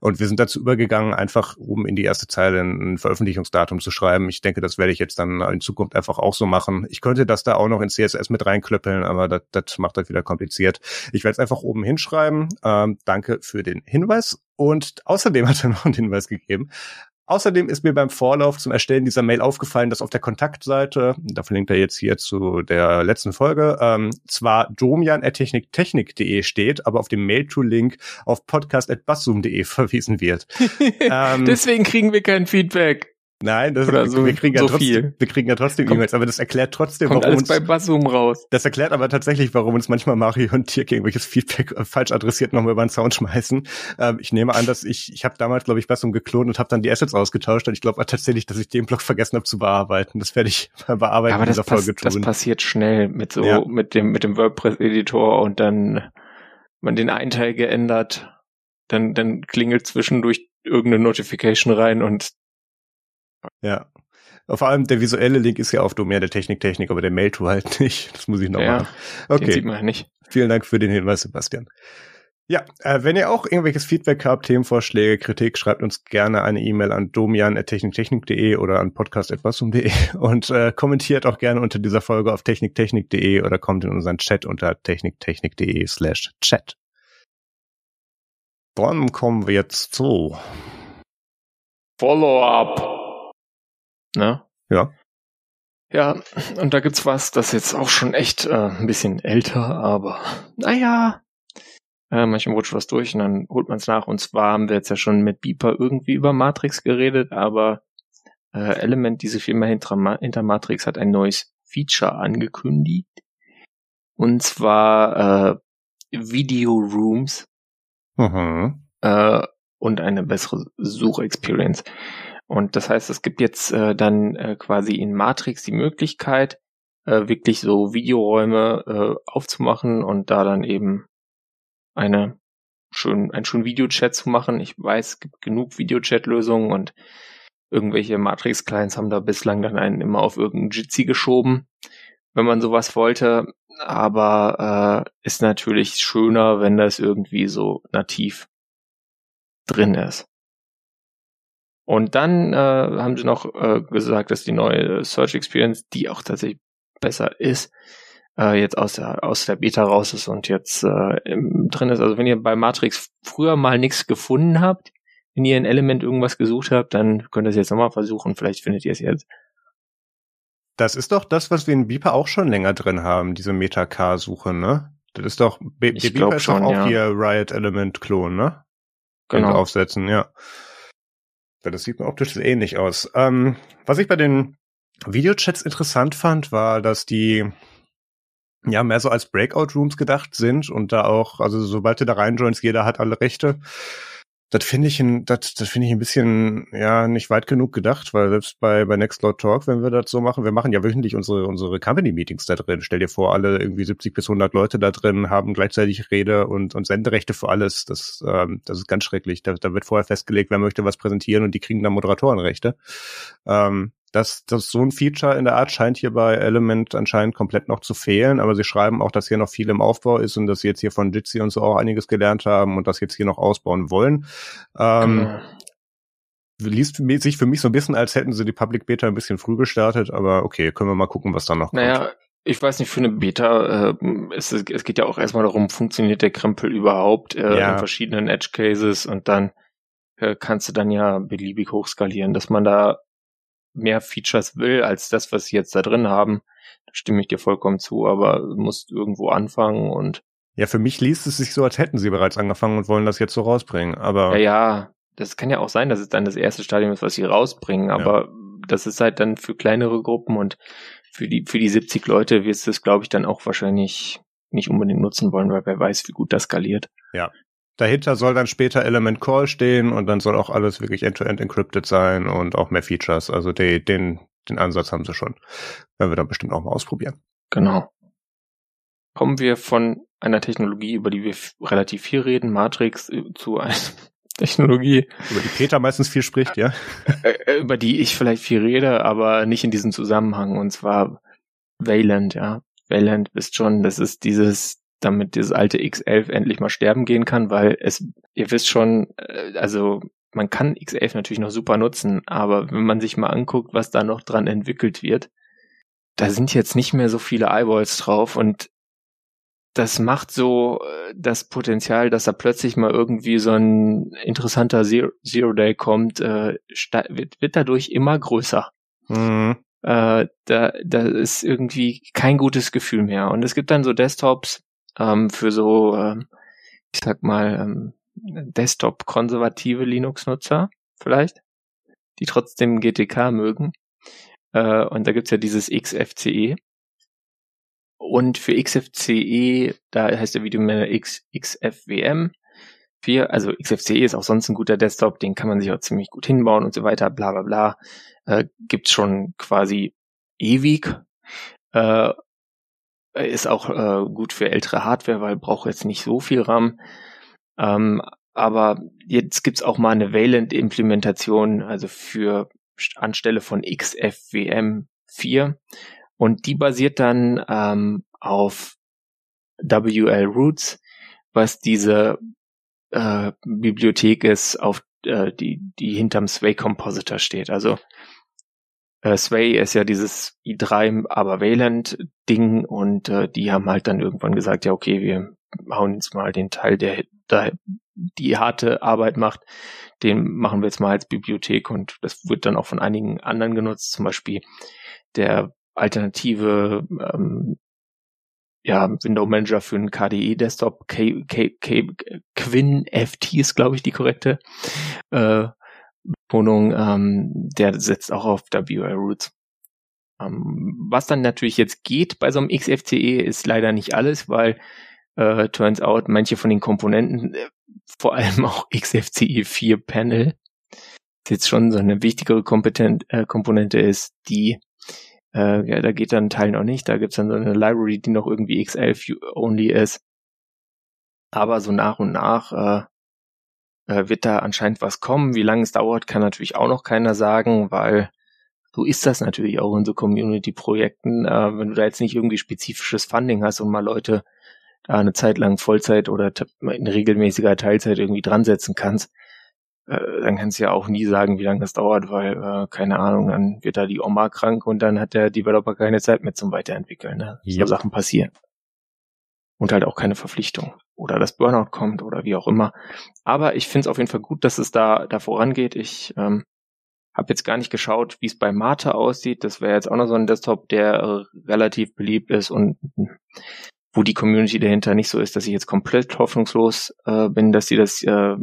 Und wir sind dazu übergegangen, einfach oben in die erste Zeile ein Veröffentlichungsdatum zu schreiben. Ich denke, das werde ich jetzt dann in Zukunft einfach auch so machen. Ich könnte das da auch noch in CSS mit reinklöppeln, aber das, das macht das wieder kompliziert. Ich werde es einfach oben hinschreiben. Ähm, danke für den Hinweis. Und außerdem hat er noch einen Hinweis gegeben. Außerdem ist mir beim Vorlauf zum Erstellen dieser Mail aufgefallen, dass auf der Kontaktseite, da verlinkt er jetzt hier zu der letzten Folge, ähm, zwar domian.techniktechnik.de steht, aber auf dem Mail-to-Link auf podcast.basszoom.de verwiesen wird. ähm, Deswegen kriegen wir kein Feedback. Nein, das, Oder so, wir kriegen ja so trotzdem, viel. wir kriegen ja trotzdem E-Mails, aber das erklärt trotzdem, Kommt warum alles uns, bei Basum raus. Das erklärt aber tatsächlich, warum uns manchmal Mario und Tirk irgendwelches Feedback äh, falsch adressiert nochmal über den Zaun schmeißen. Ähm, ich nehme an, dass ich, ich habe damals, glaube ich, Basum geklont und habe dann die Assets ausgetauscht und ich glaube tatsächlich, dass ich den Blog vergessen habe zu bearbeiten. Das werde ich Bearbeiten aber dieser Folge tun. Das passiert schnell mit so, ja. mit dem, mit dem WordPress-Editor und dann man den einen Teil geändert, dann, dann klingelt zwischendurch irgendeine Notification rein und ja. Vor allem der visuelle Link ist ja auf Domain der Technik Technik, aber der Mail-Tool halt nicht. Das muss ich noch ja, machen. Okay. Den sieht man ja nicht. Vielen Dank für den Hinweis, Sebastian. Ja, äh, wenn ihr auch irgendwelches Feedback habt, Themenvorschläge, Kritik, schreibt uns gerne eine E-Mail an domian.techniktechnik.de oder an podcast.wasum.de und äh, kommentiert auch gerne unter dieser Folge auf techniktechnik.de oder kommt in unseren Chat unter techniktechnik.de slash chat. Dann kommen wir jetzt zu Follow-up. Ne? Ja. Ja, und da gibt's was, das ist jetzt auch schon echt äh, ein bisschen älter, aber naja, äh, manchmal rutscht was durch und dann holt man es nach. Und zwar haben wir jetzt ja schon mit Beeper irgendwie über Matrix geredet, aber äh, Element, diese Firma hinter, hinter Matrix, hat ein neues Feature angekündigt. Und zwar äh, Video Rooms mhm. äh, und eine bessere Suchexperience. Und das heißt, es gibt jetzt äh, dann äh, quasi in Matrix die Möglichkeit, äh, wirklich so Videoräume äh, aufzumachen und da dann eben eine schön, ein schön Videochat zu machen. Ich weiß, es gibt genug Videochat-Lösungen und irgendwelche Matrix-Clients haben da bislang dann einen immer auf irgendeinen Jitsi geschoben, wenn man sowas wollte. Aber äh, ist natürlich schöner, wenn das irgendwie so nativ drin ist. Und dann äh, haben sie noch äh, gesagt, dass die neue Search Experience, die auch tatsächlich besser ist, äh, jetzt aus der, aus der Beta raus ist und jetzt äh, im, drin ist. Also wenn ihr bei Matrix früher mal nichts gefunden habt, wenn ihr ein Element irgendwas gesucht habt, dann könnt ihr es jetzt nochmal versuchen. Vielleicht findet ihr es jetzt. Das ist doch das, was wir in Beeper auch schon länger drin haben, diese Meta-K-Suche, ne? Das ist doch, Be Beeper ist schon, auch ja. hier Riot Element Klon, ne? Genau. Aufsetzen, ja. Das sieht mir optisch ähnlich aus. Ähm, was ich bei den Videochats interessant fand, war, dass die ja mehr so als Breakout Rooms gedacht sind und da auch, also sobald du da reinjoinst, jeder hat alle Rechte das finde ich, ein, das, das finde ich ein bisschen, ja, nicht weit genug gedacht, weil selbst bei, bei Nextcloud Talk, wenn wir das so machen, wir machen ja wöchentlich unsere, unsere Company-Meetings da drin. Stell dir vor, alle irgendwie 70 bis 100 Leute da drin haben gleichzeitig Rede und, und Senderechte für alles. Das, ähm, das ist ganz schrecklich. Da, da wird vorher festgelegt, wer möchte was präsentieren und die kriegen dann Moderatorenrechte. Ähm, das, das so ein Feature in der Art scheint hier bei Element anscheinend komplett noch zu fehlen, aber sie schreiben auch, dass hier noch viel im Aufbau ist und dass sie jetzt hier von Jitsi und so auch einiges gelernt haben und das jetzt hier noch ausbauen wollen. Ähm, genau. Liest sich für mich so ein bisschen, als hätten sie die Public Beta ein bisschen früh gestartet, aber okay, können wir mal gucken, was da noch naja, kommt. Ich weiß nicht, für eine Beta, äh, es, es geht ja auch erstmal darum, funktioniert der Krempel überhaupt äh, ja. in verschiedenen Edge Cases und dann äh, kannst du dann ja beliebig hochskalieren, dass man da mehr Features will als das, was sie jetzt da drin haben. Da stimme ich dir vollkommen zu, aber du musst irgendwo anfangen und. Ja, für mich liest es sich so, als hätten sie bereits angefangen und wollen das jetzt so rausbringen, aber. Ja, ja, das kann ja auch sein, dass es dann das erste Stadium ist, was sie rausbringen, aber ja. das ist halt dann für kleinere Gruppen und für die, für die 70 Leute wirst du es, glaube ich, dann auch wahrscheinlich nicht unbedingt nutzen wollen, weil wer weiß, wie gut das skaliert. Ja. Dahinter soll dann später Element Call stehen und dann soll auch alles wirklich end-to-end -end encrypted sein und auch mehr Features. Also die, den, den Ansatz haben sie schon. Werden wir dann bestimmt auch mal ausprobieren. Genau. Kommen wir von einer Technologie, über die wir relativ viel reden, Matrix, äh, zu einer Technologie. Über die Peter meistens viel spricht, ja. Äh, äh, über die ich vielleicht viel rede, aber nicht in diesem Zusammenhang. Und zwar Wayland, ja. Wayland ist schon, das ist dieses, damit dieses alte X11 endlich mal sterben gehen kann, weil es, ihr wisst schon, also man kann X11 natürlich noch super nutzen, aber wenn man sich mal anguckt, was da noch dran entwickelt wird, da sind jetzt nicht mehr so viele Eyeballs drauf und das macht so äh, das Potenzial, dass da plötzlich mal irgendwie so ein interessanter Zero, Zero Day kommt, äh, wird, wird dadurch immer größer. Mhm. Äh, da, da ist irgendwie kein gutes Gefühl mehr. Und es gibt dann so Desktops ähm, für so, ähm, ich sag mal, ähm, Desktop-konservative Linux-Nutzer vielleicht, die trotzdem GTK mögen. Äh, und da gibt's ja dieses XFCE. Und für XFCE, da heißt der Videomanager X, XFWM 4, also XFCE ist auch sonst ein guter Desktop, den kann man sich auch ziemlich gut hinbauen und so weiter, bla bla bla. Äh, gibt's schon quasi ewig. Äh, ist auch äh, gut für ältere Hardware, weil braucht jetzt nicht so viel RAM. Ähm, aber jetzt gibt's auch mal eine Wayland-Implementation, also für anstelle von XFWM 4. Und die basiert dann ähm, auf WL Roots, was diese äh, Bibliothek ist, auf äh, die, die hinterm Sway Compositor steht. Also äh, Sway ist ja dieses i3, aber Wayland Ding und äh, die haben halt dann irgendwann gesagt, ja okay, wir hauen jetzt mal den Teil, der da die harte Arbeit macht, den machen wir jetzt mal als Bibliothek und das wird dann auch von einigen anderen genutzt, zum Beispiel der alternative ähm, ja, Window Manager für einen KDE Desktop, K, K, K, Quinn FT ist, glaube ich, die korrekte äh, Betonung, ähm, der setzt auch auf WL Roots. Ähm, was dann natürlich jetzt geht bei so einem XFCE ist leider nicht alles, weil äh, turns out manche von den Komponenten, äh, vor allem auch XFCE 4 Panel, jetzt schon so eine wichtigere Kompetent, äh, Komponente ist, die äh, ja, da geht dann ein Teil noch nicht. Da gibt's dann so eine Library, die noch irgendwie X11 only ist. Aber so nach und nach äh, äh, wird da anscheinend was kommen. Wie lange es dauert, kann natürlich auch noch keiner sagen, weil so ist das natürlich auch in so Community-Projekten. Äh, wenn du da jetzt nicht irgendwie spezifisches Funding hast und mal Leute da eine Zeit lang Vollzeit oder in regelmäßiger Teilzeit irgendwie dran setzen kannst, äh, dann kannst du ja auch nie sagen, wie lange das dauert, weil, äh, keine Ahnung, dann wird da die Oma krank und dann hat der Developer keine Zeit mehr zum Weiterentwickeln. Ne? So yep. Sachen passieren. Und halt auch keine Verpflichtung. Oder das Burnout kommt oder wie auch immer. Aber ich finde es auf jeden Fall gut, dass es da, da vorangeht. Ich ähm, habe jetzt gar nicht geschaut, wie es bei Mate aussieht. Das wäre jetzt auch noch so ein Desktop, der relativ beliebt ist und wo die Community dahinter nicht so ist, dass ich jetzt komplett hoffnungslos äh, bin, dass sie das, äh,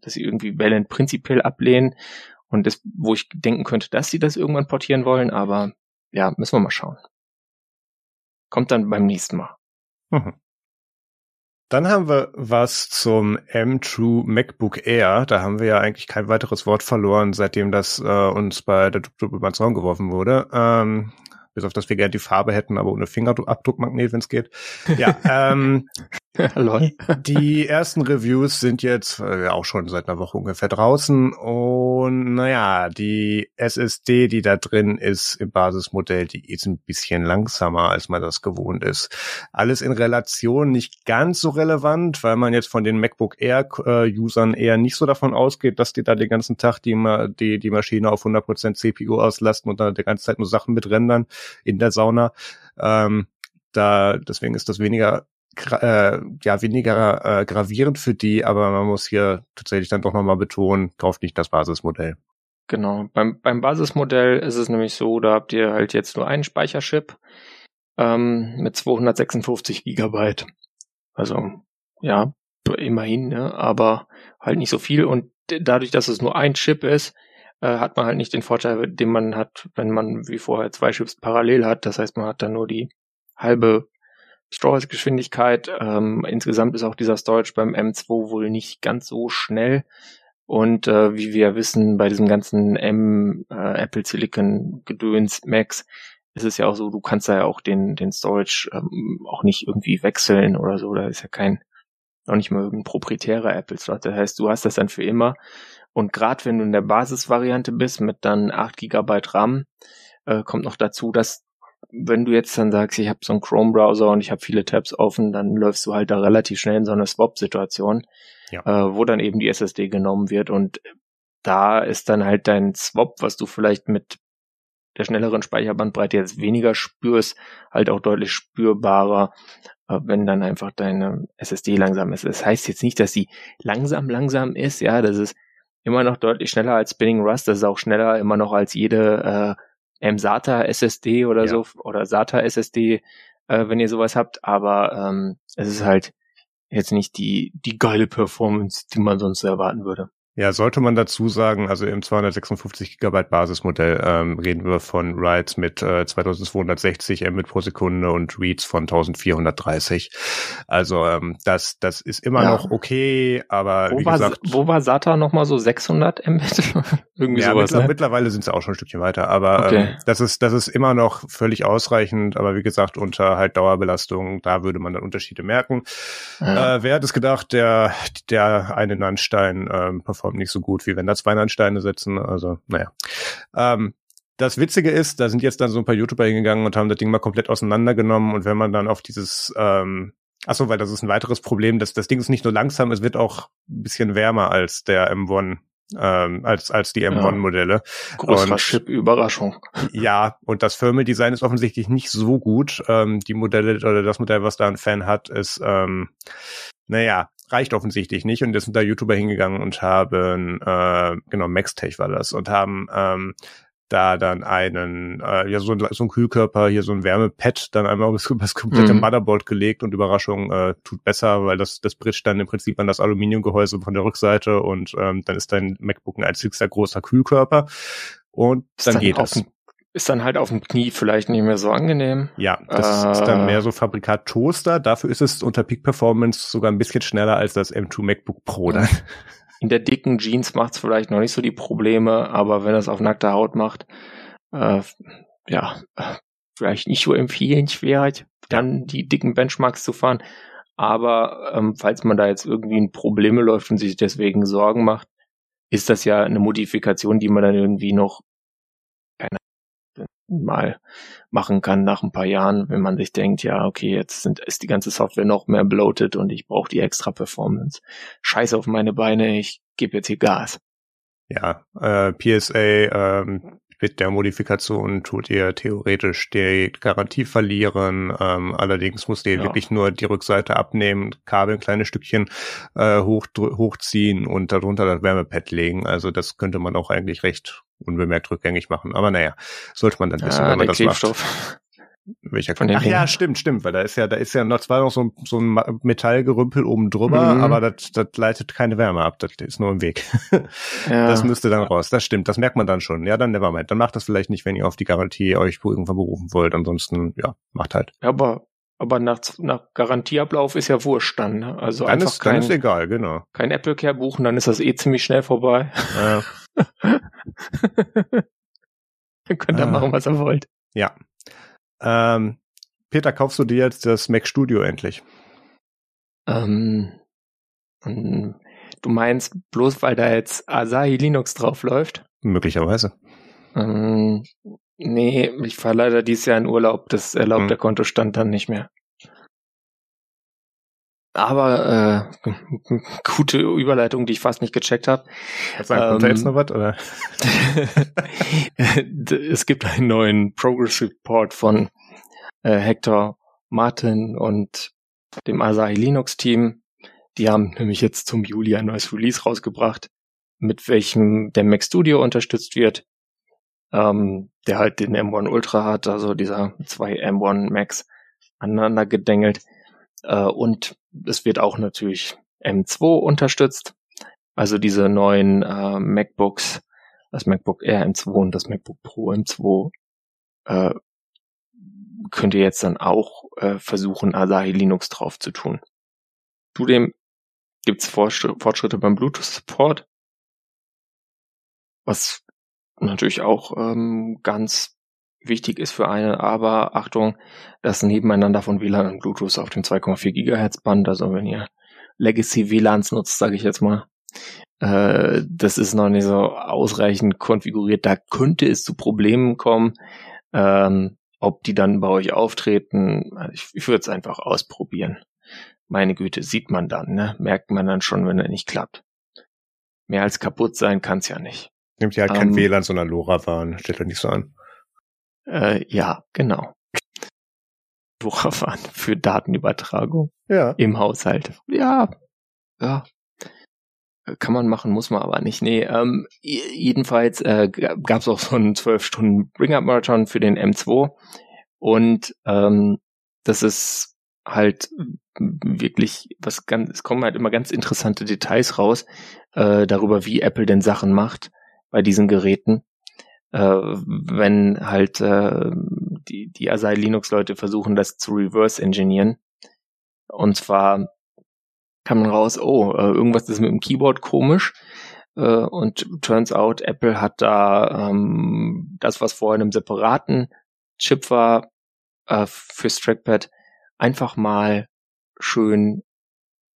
dass sie irgendwie Valent prinzipiell ablehnen und das, wo ich denken könnte, dass sie das irgendwann portieren wollen, aber ja, müssen wir mal schauen. Kommt dann beim nächsten Mal. Mhm. Dann haben wir was zum M-True MacBook Air. Da haben wir ja eigentlich kein weiteres Wort verloren, seitdem das äh, uns bei der Zaun geworfen wurde. Ähm, bis auf das wir gerne die Farbe hätten, aber ohne Fingerabdruckmagnet, wenn es geht. Ja, ähm, die ersten Reviews sind jetzt äh, auch schon seit einer Woche ungefähr draußen und naja, die SSD, die da drin ist im Basismodell, die ist ein bisschen langsamer, als man das gewohnt ist. Alles in Relation nicht ganz so relevant, weil man jetzt von den MacBook Air äh, eher nicht so davon ausgeht, dass die da den ganzen Tag die, die, die Maschine auf 100% CPU auslasten und da die ganze Zeit nur Sachen mitrendern in der Sauna. Ähm, da, deswegen ist das weniger äh, ja weniger äh, gravierend für die, aber man muss hier tatsächlich dann doch nochmal betonen, kauft nicht das Basismodell. Genau, beim, beim Basismodell ist es nämlich so, da habt ihr halt jetzt nur einen Speicherchip ähm, mit 256 Gigabyte. Also ja, immerhin, ne? aber halt nicht so viel und dadurch, dass es nur ein Chip ist, äh, hat man halt nicht den Vorteil, den man hat, wenn man wie vorher zwei Chips parallel hat. Das heißt, man hat dann nur die halbe Storage-Geschwindigkeit. Ähm, insgesamt ist auch dieser Storage beim M2 wohl nicht ganz so schnell. Und äh, wie wir wissen, bei diesem ganzen M äh, Apple Silicon Gedöns Max ist es ja auch so, du kannst da ja auch den, den Storage ähm, auch nicht irgendwie wechseln oder so. Da ist ja kein, noch nicht mal irgendein proprietärer Apple Slot. Das heißt, du hast das dann für immer. Und gerade wenn du in der Basisvariante bist mit dann 8 GB RAM, äh, kommt noch dazu, dass wenn du jetzt dann sagst, ich habe so einen Chrome-Browser und ich habe viele Tabs offen, dann läufst du halt da relativ schnell in so eine Swap-Situation, ja. äh, wo dann eben die SSD genommen wird und da ist dann halt dein Swap, was du vielleicht mit der schnelleren Speicherbandbreite jetzt weniger spürst, halt auch deutlich spürbarer, äh, wenn dann einfach deine SSD langsam ist. Das heißt jetzt nicht, dass sie langsam langsam ist, ja, das ist immer noch deutlich schneller als Spinning Rust, das ist auch schneller immer noch als jede äh, M-SATA SSD oder ja. so oder SATA SSD, äh, wenn ihr sowas habt, aber ähm, es ist halt jetzt nicht die, die geile Performance, die man sonst erwarten würde. Ja, sollte man dazu sagen, also im 256 Gigabyte Basismodell ähm, reden wir von Writes mit äh, 2260 Mbit pro Sekunde und Reads von 1430. Also ähm, das das ist immer ja. noch okay, aber wo wie war, gesagt, wo war SATA noch mal so 600 Mbit? Irgendwie ja, sowas. Mittler, ne? Mittlerweile sind sie auch schon ein Stückchen weiter, aber okay. ähm, das ist das ist immer noch völlig ausreichend. Aber wie gesagt unter halt Dauerbelastung, da würde man dann Unterschiede merken. Ja. Äh, wer hat es gedacht, der der eine Nannstein ähm, performt nicht so gut, wie wenn da zwei Landsteine sitzen. Also, naja. Ähm, das Witzige ist, da sind jetzt dann so ein paar YouTuber hingegangen und haben das Ding mal komplett auseinandergenommen und wenn man dann auf dieses, ähm, achso, weil das ist ein weiteres Problem, dass das Ding ist nicht nur langsam, es wird auch ein bisschen wärmer als der M1 ähm, als als die M1-Modelle. Ja, größerer Chip-Überraschung. Ja, und das Firmware-Design ist offensichtlich nicht so gut. Ähm, die Modelle oder das Modell, was da ein Fan hat, ist ähm, naja, reicht offensichtlich nicht und jetzt sind da YouTuber hingegangen und haben, äh, genau, Maxtech war das, und haben ähm, da dann einen, äh, ja, so ein, so ein Kühlkörper, hier so ein Wärmepad dann einmal über das komplette mhm. Motherboard gelegt und Überraschung äh, tut besser, weil das, das bricht dann im Prinzip an das Aluminiumgehäuse von der Rückseite und ähm, dann ist dein MacBook ein einzigster großer Kühlkörper und dann, dann geht es. Ist dann halt auf dem Knie vielleicht nicht mehr so angenehm. Ja, das äh, ist dann mehr so Fabrikat Toaster. Dafür ist es unter Peak Performance sogar ein bisschen schneller als das M2 MacBook Pro dann. In der dicken Jeans macht es vielleicht noch nicht so die Probleme, aber wenn es auf nackter Haut macht, äh, ja, vielleicht nicht so empfehlenswert, dann die dicken Benchmarks zu fahren. Aber ähm, falls man da jetzt irgendwie in Probleme läuft und sich deswegen Sorgen macht, ist das ja eine Modifikation, die man dann irgendwie noch mal machen kann nach ein paar Jahren, wenn man sich denkt, ja, okay, jetzt sind, ist die ganze Software noch mehr bloated und ich brauche die extra Performance. Scheiß auf meine Beine, ich gebe jetzt hier Gas. Ja, äh, PSA ähm, mit der Modifikation tut ihr theoretisch die Garantie verlieren. Ähm, allerdings musst ihr ja. wirklich nur die Rückseite abnehmen, Kabel ein kleines Stückchen äh, hoch, hochziehen und darunter das Wärmepad legen. Also das könnte man auch eigentlich recht unbemerkt rückgängig machen. Aber naja, sollte man dann wissen, ah, wenn man das Klebstoff. macht. Welcher Von Ach ja, stimmt, stimmt, weil da ist ja, da ist ja noch zwar noch so, so ein Metallgerümpel oben drüber, mhm. aber das, das leitet keine Wärme ab, das ist nur im Weg. ja. Das müsste dann raus. Das stimmt, das merkt man dann schon. Ja, dann nevermind. Dann macht das vielleicht nicht, wenn ihr auf die Garantie euch irgendwann berufen wollt. Ansonsten, ja, macht halt. Aber aber nach, nach Garantieablauf ist ja wurscht dann. Ne? Also dann einfach ist, kein, dann ist egal, genau. Kein Apple Care buchen, dann ist das eh ziemlich schnell vorbei. Ja. Ihr könnt ah. machen, was ihr wollt. Ja. Ähm, Peter, kaufst du dir jetzt das Mac Studio endlich? Ähm, du meinst bloß, weil da jetzt Asahi Linux drauf läuft? Möglicherweise. Ähm, nee, ich fahre leider dieses Jahr in Urlaub. Das erlaubt hm. der Kontostand dann nicht mehr. Aber äh, gute Überleitung, die ich fast nicht gecheckt habe. Ähm, kommt jetzt noch was, oder? es gibt einen neuen Progress Report von äh, Hector Martin und dem Asahi Linux Team. Die haben nämlich jetzt zum Juli ein neues Release rausgebracht, mit welchem der Mac Studio unterstützt wird, ähm, der halt den M1 Ultra hat, also dieser zwei M1 Macs aneinander gedengelt. Äh, und es wird auch natürlich M2 unterstützt. Also diese neuen äh, MacBooks, das MacBook Air M2 und das MacBook Pro M2 äh, könnt ihr jetzt dann auch äh, versuchen, Asahi Linux drauf zu tun. Zudem gibt's Fortschritte beim Bluetooth-Support, was natürlich auch ähm, ganz wichtig ist für eine, aber Achtung, das Nebeneinander von WLAN und Bluetooth auf dem 2,4 Gigahertz Band, also wenn ihr Legacy WLANs nutzt, sage ich jetzt mal, äh, das ist noch nicht so ausreichend konfiguriert. Da könnte es zu Problemen kommen. Ähm, ob die dann bei euch auftreten, ich, ich würde es einfach ausprobieren. Meine Güte, sieht man dann, ne? Merkt man dann schon, wenn er nicht klappt. Mehr als kaputt sein kann es ja nicht. Nimmt ja halt kein ähm, WLAN, sondern LoRaWAN. Steht doch nicht so an. Äh, ja, genau. LoRaWAN für Datenübertragung. Ja. Im Haushalt. Ja. Ja. Kann man machen, muss man aber nicht. Nee, ähm, jedenfalls äh, gab es auch so einen 12 Stunden Bring-Up-Marathon für den M2 und ähm, das ist halt wirklich was ganz, es kommen halt immer ganz interessante Details raus äh, darüber, wie Apple denn Sachen macht bei diesen Geräten. Äh, wenn halt äh, die, die Asai Linux Leute versuchen, das zu reverse engineeren. Und zwar kam dann raus, oh, äh, irgendwas ist mit dem Keyboard komisch. Äh, und turns out, Apple hat da ähm, das, was vorher in einem separaten Chip war äh, fürs Trackpad, einfach mal schön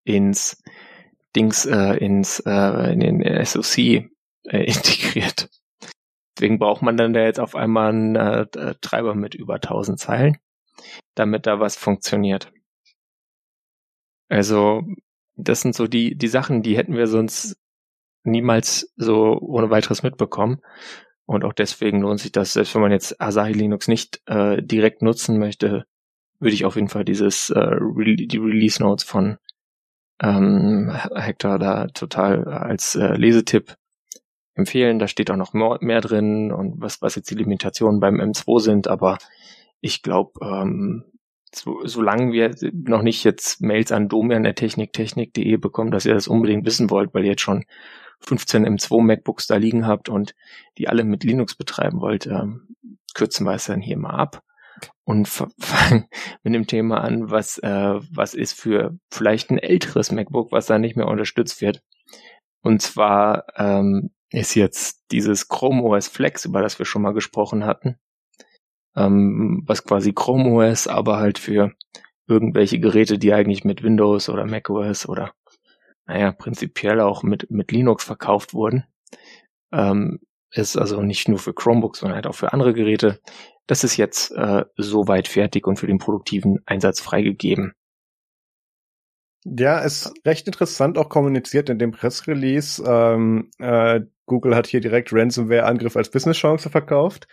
ins Dings, ins in den SoC integriert. Deswegen braucht man dann da jetzt auf einmal einen äh, Treiber mit über 1000 Zeilen, damit da was funktioniert. Also das sind so die, die Sachen, die hätten wir sonst niemals so ohne weiteres mitbekommen. Und auch deswegen lohnt sich das, selbst wenn man jetzt Asahi Linux nicht äh, direkt nutzen möchte, würde ich auf jeden Fall dieses äh, die Release Notes von ähm, Hector da total als äh, Lesetipp empfehlen. Da steht auch noch mehr, drin und was, was jetzt die Limitationen beim M2 sind, aber ich glaube, ähm, so, solange wir noch nicht jetzt Mails an domian.techniktechnik.de bekommen, dass ihr das unbedingt wissen wollt, weil ihr jetzt schon 15 M2 MacBooks da liegen habt und die alle mit Linux betreiben wollt, ähm, kürzen wir es dann hier mal ab und fangen mit dem Thema an, was, äh, was ist für vielleicht ein älteres MacBook, was da nicht mehr unterstützt wird. Und zwar ähm, ist jetzt dieses Chrome OS Flex, über das wir schon mal gesprochen hatten, ähm, was quasi Chrome OS, aber halt für irgendwelche Geräte, die eigentlich mit Windows oder Mac OS oder naja, prinzipiell auch mit, mit Linux verkauft wurden. Ähm, ist also nicht nur für Chromebooks, sondern halt auch für andere Geräte. Das ist jetzt äh, soweit fertig und für den produktiven Einsatz freigegeben. Ja, ist recht interessant auch kommuniziert in dem Pressrelease. Ähm, äh, Google hat hier direkt Ransomware-Angriff als Business-Chance verkauft,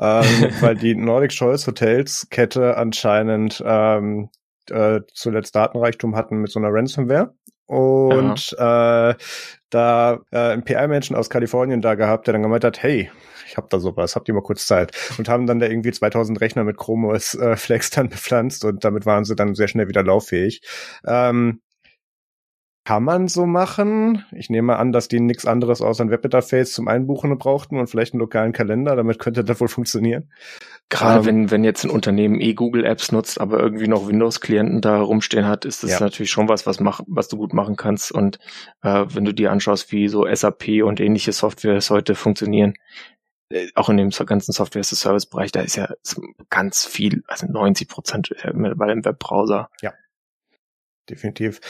ähm, weil die Nordic Choice Hotels Kette anscheinend ähm, äh, zuletzt Datenreichtum hatten mit so einer Ransomware. Und äh, da äh, ein PR-Menschen aus Kalifornien da gehabt, der dann gemeint hat, hey, ich hab da sowas, habt ihr mal kurz Zeit? Und haben dann da irgendwie 2000 Rechner mit Chrome OS äh, Flex dann bepflanzt und damit waren sie dann sehr schnell wieder lauffähig. Ähm, kann man so machen. Ich nehme an, dass die nichts anderes außer ein Webinterface zum Einbuchen brauchten und vielleicht einen lokalen Kalender. Damit könnte das wohl funktionieren. Gerade ähm, wenn, wenn jetzt ein Unternehmen eh Google Apps nutzt, aber irgendwie noch Windows-Klienten da rumstehen hat, ist das ja. natürlich schon was, was, mach, was du gut machen kannst. Und äh, wenn du dir anschaust, wie so SAP und ähnliche Softwares heute funktionieren, äh, auch in dem ganzen Software-as-a-Service-Bereich, da ist ja ganz viel, also 90 Prozent bei dem Webbrowser. Ja, definitiv.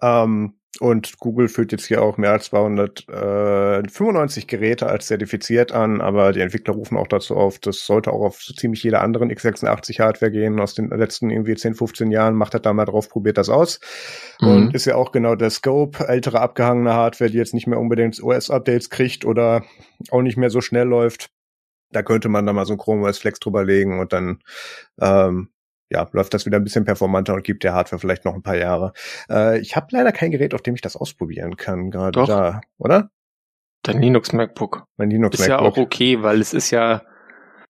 Ähm, und Google führt jetzt hier auch mehr als 295 äh, Geräte als zertifiziert an, aber die Entwickler rufen auch dazu auf, das sollte auch auf so ziemlich jeder anderen x86 Hardware gehen aus den letzten irgendwie 10, 15 Jahren. Macht das da mal drauf, probiert das aus. Mhm. Und ist ja auch genau der Scope, ältere abgehangene Hardware, die jetzt nicht mehr unbedingt OS-Updates kriegt oder auch nicht mehr so schnell läuft. Da könnte man da mal so ein Chrome OS Flex drüber legen und dann ähm, ja, läuft das wieder ein bisschen performanter und gibt der Hardware vielleicht noch ein paar Jahre. Äh, ich habe leider kein Gerät, auf dem ich das ausprobieren kann, gerade da, oder? Dein Linux MacBook. Mein Linux ist MacBook. Ist ja auch okay, weil es ist ja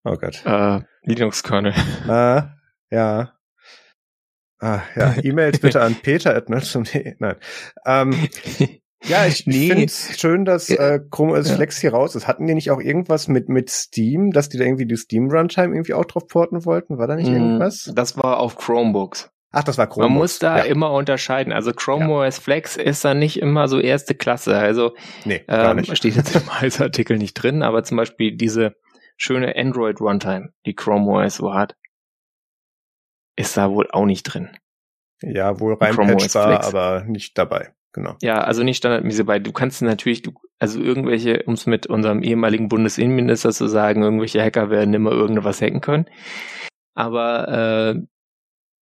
oh Gott. Äh, Linux-Kernel. Ah, ja. Ah, ja, E-Mails bitte an peter.nerdzoom.de. Nein. Ähm, Ja, ich nee. finde es schön, dass äh, Chrome OS ja. Flex hier raus ist. Hatten die nicht auch irgendwas mit mit Steam, dass die da irgendwie die Steam Runtime irgendwie auch drauf porten wollten? War da nicht mm, irgendwas? Das war auf Chromebooks. Ach, das war Chromebooks. Man muss da ja. immer unterscheiden. Also Chrome ja. OS Flex ist da nicht immer so erste Klasse. Also nee, gar ähm, nicht. steht jetzt im Artikel nicht drin, aber zum Beispiel diese schöne Android Runtime, die Chrome OS so hat, ist da wohl auch nicht drin. Ja, wohl rein patchbar, aber nicht dabei. Genau. Ja, also nicht standardmäßig bei. Du kannst natürlich, du, also irgendwelche, um es mit unserem ehemaligen Bundesinnenminister zu sagen, irgendwelche Hacker werden immer irgendwas hacken können. Aber äh,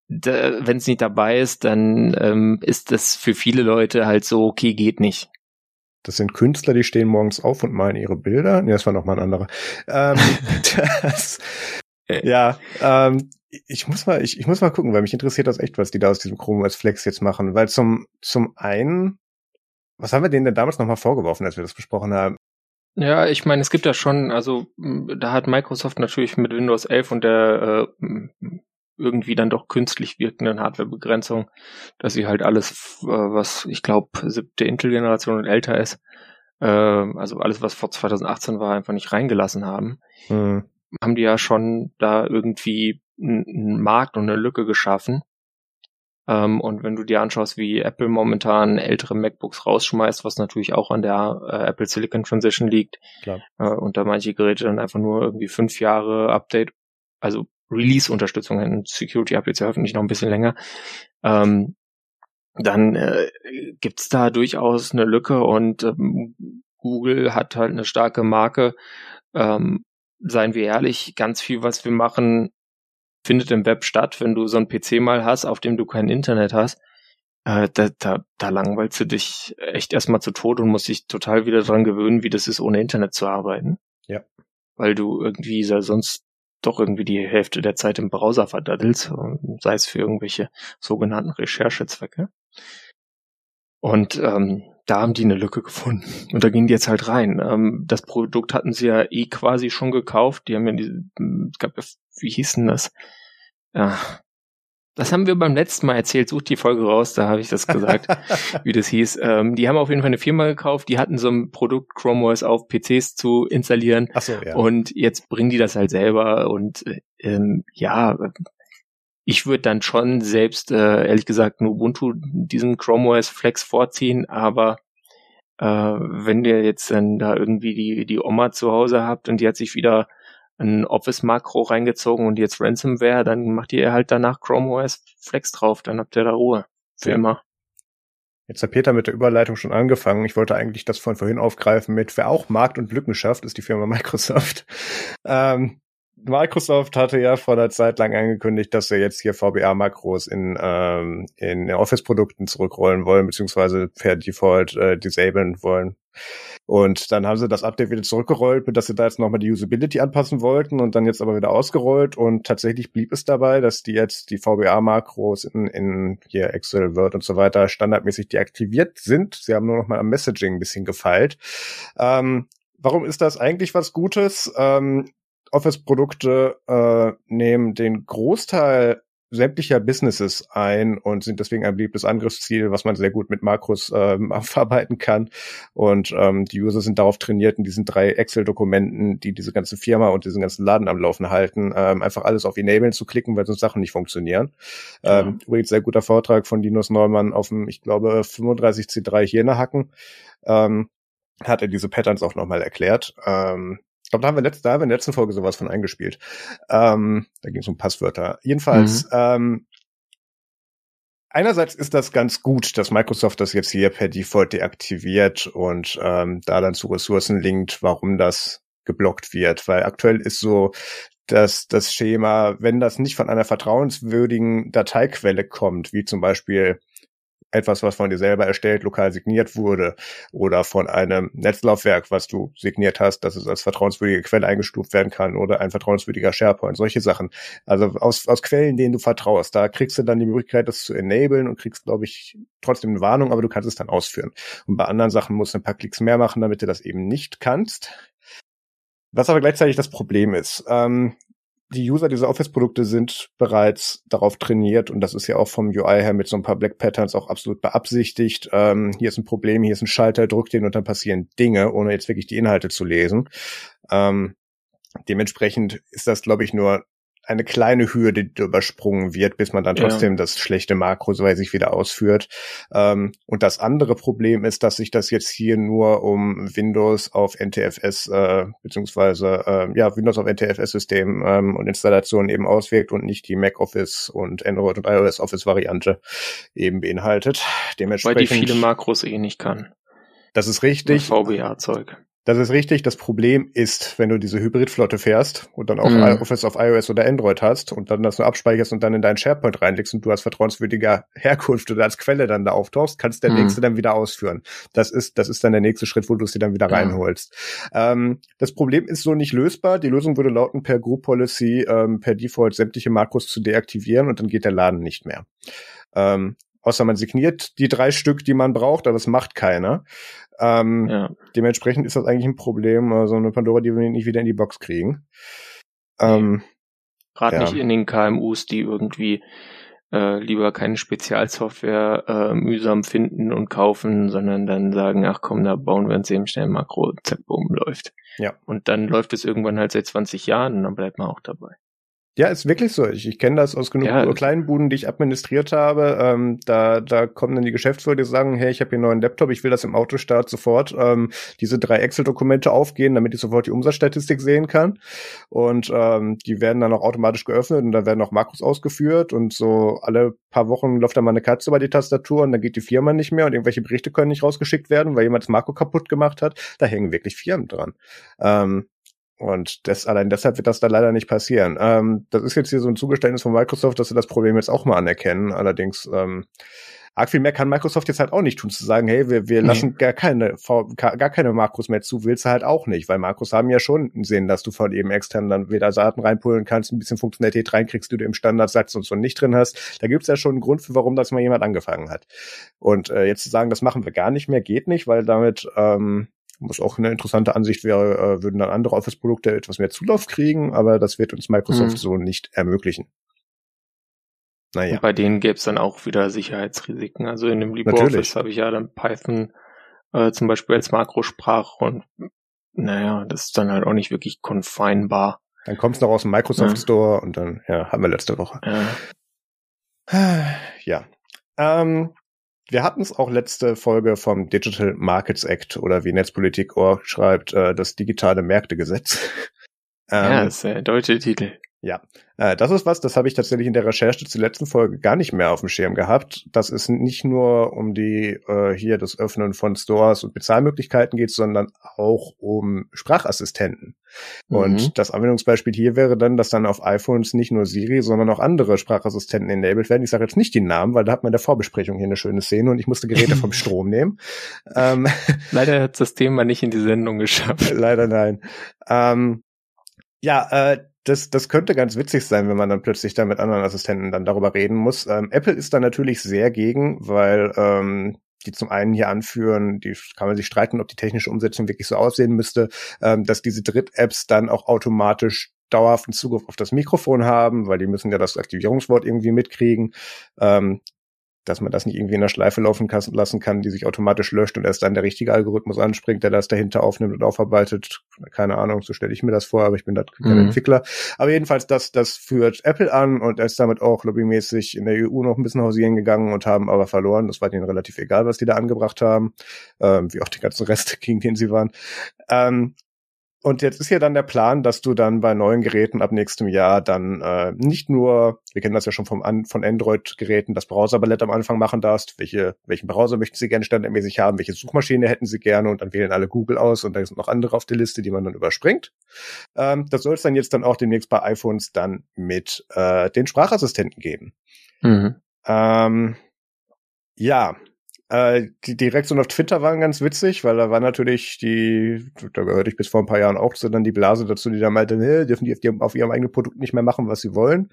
wenn es nicht dabei ist, dann ähm, ist das für viele Leute halt so, okay, geht nicht. Das sind Künstler, die stehen morgens auf und malen ihre Bilder. Nee, das war nochmal ein anderer. Ähm, das, ja, ähm, ich muss mal, ich, ich muss mal gucken, weil mich interessiert das echt, was die da aus diesem Chrome OS Flex jetzt machen. Weil zum, zum einen, was haben wir denen denn damals nochmal vorgeworfen, als wir das besprochen haben? Ja, ich meine, es gibt ja schon, also da hat Microsoft natürlich mit Windows 11 und der äh, irgendwie dann doch künstlich wirkenden Hardwarebegrenzung, dass sie halt alles, äh, was ich glaube siebte Intel-Generation und älter ist, äh, also alles, was vor 2018 war, einfach nicht reingelassen haben. Mhm. Haben die ja schon da irgendwie einen Markt und eine Lücke geschaffen. Ähm, und wenn du dir anschaust, wie Apple momentan ältere MacBooks rausschmeißt, was natürlich auch an der äh, Apple Silicon Transition liegt, Klar. Äh, und da manche Geräte dann einfach nur irgendwie fünf Jahre Update, also Release-Unterstützung in Security-Updates ja hoffentlich noch ein bisschen länger, ähm, dann äh, gibt's da durchaus eine Lücke und ähm, Google hat halt eine starke Marke. Ähm, seien wir ehrlich, ganz viel, was wir machen, findet im Web statt. Wenn du so einen PC mal hast, auf dem du kein Internet hast, äh, da, da, da langweilst du dich echt erstmal zu Tod und musst dich total wieder dran gewöhnen, wie das ist, ohne Internet zu arbeiten. Ja. Weil du irgendwie sonst doch irgendwie die Hälfte der Zeit im Browser verdaddelst, sei es für irgendwelche sogenannten Recherchezwecke. Und ähm, da haben die eine Lücke gefunden. Und da gingen die jetzt halt rein. Ähm, das Produkt hatten sie ja eh quasi schon gekauft. Die haben ja diese, es gab ja, wie hieß denn das? Ja, das haben wir beim letzten Mal erzählt. Sucht die Folge raus, da habe ich das gesagt, wie das hieß. Ähm, die haben auf jeden Fall eine Firma gekauft, die hatten so ein Produkt Chrome OS auf PCs zu installieren. Ach so, ja. Und jetzt bringen die das halt selber. Und ähm, ja, ich würde dann schon selbst, äh, ehrlich gesagt, nur Ubuntu diesen Chrome OS Flex vorziehen, aber äh, wenn ihr jetzt dann da irgendwie die, die Oma zu Hause habt und die hat sich wieder ein Office-Makro reingezogen und jetzt Ransomware, dann macht ihr halt danach Chrome OS Flex drauf, dann habt ihr da Ruhe. Für ja. immer. Jetzt hat Peter mit der Überleitung schon angefangen. Ich wollte eigentlich das von vorhin aufgreifen mit, wer auch Markt und Lücken schafft, ist die Firma Microsoft. Ähm, Microsoft hatte ja vor einer Zeit lang angekündigt, dass sie jetzt hier VBA-Makros in, ähm, in Office-Produkten zurückrollen wollen, beziehungsweise per Default äh, disablen wollen. Und dann haben sie das Update wieder zurückgerollt, mit dass sie da jetzt nochmal die Usability anpassen wollten und dann jetzt aber wieder ausgerollt. Und tatsächlich blieb es dabei, dass die jetzt die VBA-Makros in, in hier Excel, Word und so weiter standardmäßig deaktiviert sind. Sie haben nur noch mal am Messaging ein bisschen gefeilt. Ähm, warum ist das eigentlich was Gutes? Ähm, Office-Produkte äh, nehmen den Großteil sämtlicher Businesses ein und sind deswegen ein beliebtes Angriffsziel, was man sehr gut mit Makros ähm, aufarbeiten kann. Und ähm, die User sind darauf trainiert, in diesen drei Excel-Dokumenten, die diese ganze Firma und diesen ganzen Laden am Laufen halten, ähm, einfach alles auf Enablen zu klicken, weil sonst Sachen nicht funktionieren. Ja. Ähm, übrigens sehr guter Vortrag von Linus Neumann auf dem, ich glaube, 35C3 Hirnehacken. Ähm, hat er diese Patterns auch nochmal erklärt. Ähm, ich glaube, da haben wir letzte, da haben wir in der letzten Folge sowas von eingespielt. Ähm, da ging es um Passwörter. Jedenfalls, mhm. ähm, einerseits ist das ganz gut, dass Microsoft das jetzt hier per Default deaktiviert und ähm, da dann zu Ressourcen linkt, warum das geblockt wird, weil aktuell ist so dass das Schema, wenn das nicht von einer vertrauenswürdigen Dateiquelle kommt, wie zum Beispiel etwas, was von dir selber erstellt, lokal signiert wurde oder von einem Netzlaufwerk, was du signiert hast, dass es als vertrauenswürdige Quelle eingestuft werden kann oder ein vertrauenswürdiger SharePoint, solche Sachen. Also aus, aus Quellen, denen du vertraust. Da kriegst du dann die Möglichkeit, das zu enablen und kriegst, glaube ich, trotzdem eine Warnung, aber du kannst es dann ausführen. Und bei anderen Sachen musst du ein paar Klicks mehr machen, damit du das eben nicht kannst. Was aber gleichzeitig das Problem ist. Ähm, die User dieser Office-Produkte sind bereits darauf trainiert und das ist ja auch vom UI her mit so ein paar Black Patterns auch absolut beabsichtigt. Ähm, hier ist ein Problem, hier ist ein Schalter, drückt den und dann passieren Dinge, ohne jetzt wirklich die Inhalte zu lesen. Ähm, dementsprechend ist das, glaube ich, nur eine kleine Hürde, die übersprungen wird, bis man dann trotzdem ja. das schlechte Makro so sich wieder ausführt. Ähm, und das andere Problem ist, dass sich das jetzt hier nur um Windows auf NTFS äh, beziehungsweise äh, ja Windows auf NTFS-System ähm, und Installation eben auswirkt und nicht die Mac Office und Android und iOS Office Variante eben beinhaltet. Dementsprechend. Weil die viele Makros eh nicht kann. Das ist richtig. VBA-Zeug. Das ist richtig. Das Problem ist, wenn du diese Hybridflotte fährst und dann auch mhm. Office auf iOS oder Android hast und dann das nur abspeicherst und dann in deinen SharePoint reinlegst und du als vertrauenswürdiger Herkunft oder als Quelle dann da auftauchst, kannst der mhm. nächste dann wieder ausführen. Das ist, das ist dann der nächste Schritt, wo du es dir dann wieder reinholst. Ähm, das Problem ist so nicht lösbar. Die Lösung würde lauten, per Group Policy ähm, per Default sämtliche Makros zu deaktivieren und dann geht der Laden nicht mehr. Ähm, außer man signiert die drei Stück, die man braucht, aber das macht keiner. Ähm, ja. Dementsprechend ist das eigentlich ein Problem, so also eine Pandora, die wir nicht wieder in die Box kriegen. Ähm, Gerade ja. nicht in den KMUs, die irgendwie äh, lieber keine Spezialsoftware äh, mühsam finden und kaufen, sondern dann sagen, ach komm, da bauen wir uns eben schnell ein Makro, zack, boom, läuft. Ja. Und dann läuft es irgendwann halt seit 20 Jahren und dann bleibt man auch dabei. Ja, ist wirklich so. Ich, ich kenne das aus genug ja. kleinen Buden, die ich administriert habe. Ähm, da, da kommen dann die Geschäftsführer, die sagen, hey, ich habe hier einen neuen Laptop, ich will das im Autostart sofort ähm, diese drei Excel-Dokumente aufgehen, damit ich sofort die Umsatzstatistik sehen kann. Und ähm, die werden dann auch automatisch geöffnet und da werden auch Makros ausgeführt und so alle paar Wochen läuft dann mal eine Katze über die Tastatur und dann geht die Firma nicht mehr und irgendwelche Berichte können nicht rausgeschickt werden, weil jemand das Makro kaputt gemacht hat. Da hängen wirklich Firmen dran. Ähm, und das, allein deshalb wird das da leider nicht passieren. Ähm, das ist jetzt hier so ein Zugeständnis von Microsoft, dass sie das Problem jetzt auch mal anerkennen. Allerdings, ähm, arg viel mehr kann Microsoft jetzt halt auch nicht tun, zu sagen, hey, wir, wir lassen gar keine, gar keine Makros mehr zu, willst du halt auch nicht, weil Makros haben ja schon sehen, dass du von eben extern dann wieder Daten reinpullen kannst, ein bisschen Funktionalität reinkriegst, die du im Standardsatz und so nicht drin hast. Da gibt's ja schon einen Grund für, warum das mal jemand angefangen hat. Und äh, jetzt zu sagen, das machen wir gar nicht mehr, geht nicht, weil damit ähm, was auch eine interessante Ansicht wäre, äh, würden dann andere Office-Produkte etwas mehr Zulauf kriegen, aber das wird uns Microsoft mhm. so nicht ermöglichen. Naja. Und bei denen gäbe es dann auch wieder Sicherheitsrisiken. Also in dem LibreOffice habe ich ja dann Python äh, zum Beispiel als Makrosprache und naja, das ist dann halt auch nicht wirklich confinebar. Dann kommt es noch aus dem Microsoft ja. Store und dann, ja, haben wir letzte Woche. Ja. ja. Ähm, wir hatten es auch letzte Folge vom Digital Markets Act oder wie Netzpolitik.org schreibt, äh, das digitale Märktegesetz. ähm, ja, das ist der deutsche Titel. Ja, äh, das ist was, das habe ich tatsächlich in der Recherche zur letzten Folge gar nicht mehr auf dem Schirm gehabt. Das ist nicht nur um die äh, hier das Öffnen von Stores und Bezahlmöglichkeiten geht, sondern auch um Sprachassistenten. Mhm. Und das Anwendungsbeispiel hier wäre dann, dass dann auf iPhones nicht nur Siri, sondern auch andere Sprachassistenten enabled werden. Ich sage jetzt nicht die Namen, weil da hat man in der Vorbesprechung hier eine schöne Szene und ich musste Geräte vom Strom nehmen. Ähm, Leider hat das Thema nicht in die Sendung geschafft. Leider nein. Ähm, ja, äh, das, das könnte ganz witzig sein, wenn man dann plötzlich da mit anderen Assistenten dann darüber reden muss. Ähm, Apple ist da natürlich sehr gegen, weil ähm, die zum einen hier anführen, die kann man sich streiten, ob die technische Umsetzung wirklich so aussehen müsste, ähm, dass diese Dritt-Apps dann auch automatisch dauerhaften Zugriff auf das Mikrofon haben, weil die müssen ja das Aktivierungswort irgendwie mitkriegen. Ähm, dass man das nicht irgendwie in der Schleife laufen lassen kann, die sich automatisch löscht und erst dann der richtige Algorithmus anspringt, der das dahinter aufnimmt und aufarbeitet. Keine Ahnung, so stelle ich mir das vor, aber ich bin da kein mhm. Entwickler. Aber jedenfalls, das, das führt Apple an und er ist damit auch lobbymäßig in der EU noch ein bisschen hausieren gegangen und haben aber verloren. Das war denen relativ egal, was die da angebracht haben, ähm, wie auch die ganzen Reste, gegen den sie waren. Ähm, und jetzt ist ja dann der Plan, dass du dann bei neuen Geräten ab nächstem Jahr dann äh, nicht nur, wir kennen das ja schon vom An von Android-Geräten, das Browser-Ballett am Anfang machen darfst, welche, welchen Browser möchten sie gerne standardmäßig haben, welche Suchmaschine hätten sie gerne und dann wählen alle Google aus und da sind noch andere auf der Liste, die man dann überspringt. Ähm, das soll es dann jetzt dann auch demnächst bei iPhones dann mit äh, den Sprachassistenten geben. Mhm. Ähm, ja, äh, die, die Reaktion auf Twitter waren ganz witzig, weil da war natürlich die, da gehörte ich bis vor ein paar Jahren auch so dann die Blase dazu, die da meinte, nee, dürfen die auf, die auf ihrem eigenen Produkt nicht mehr machen, was sie wollen.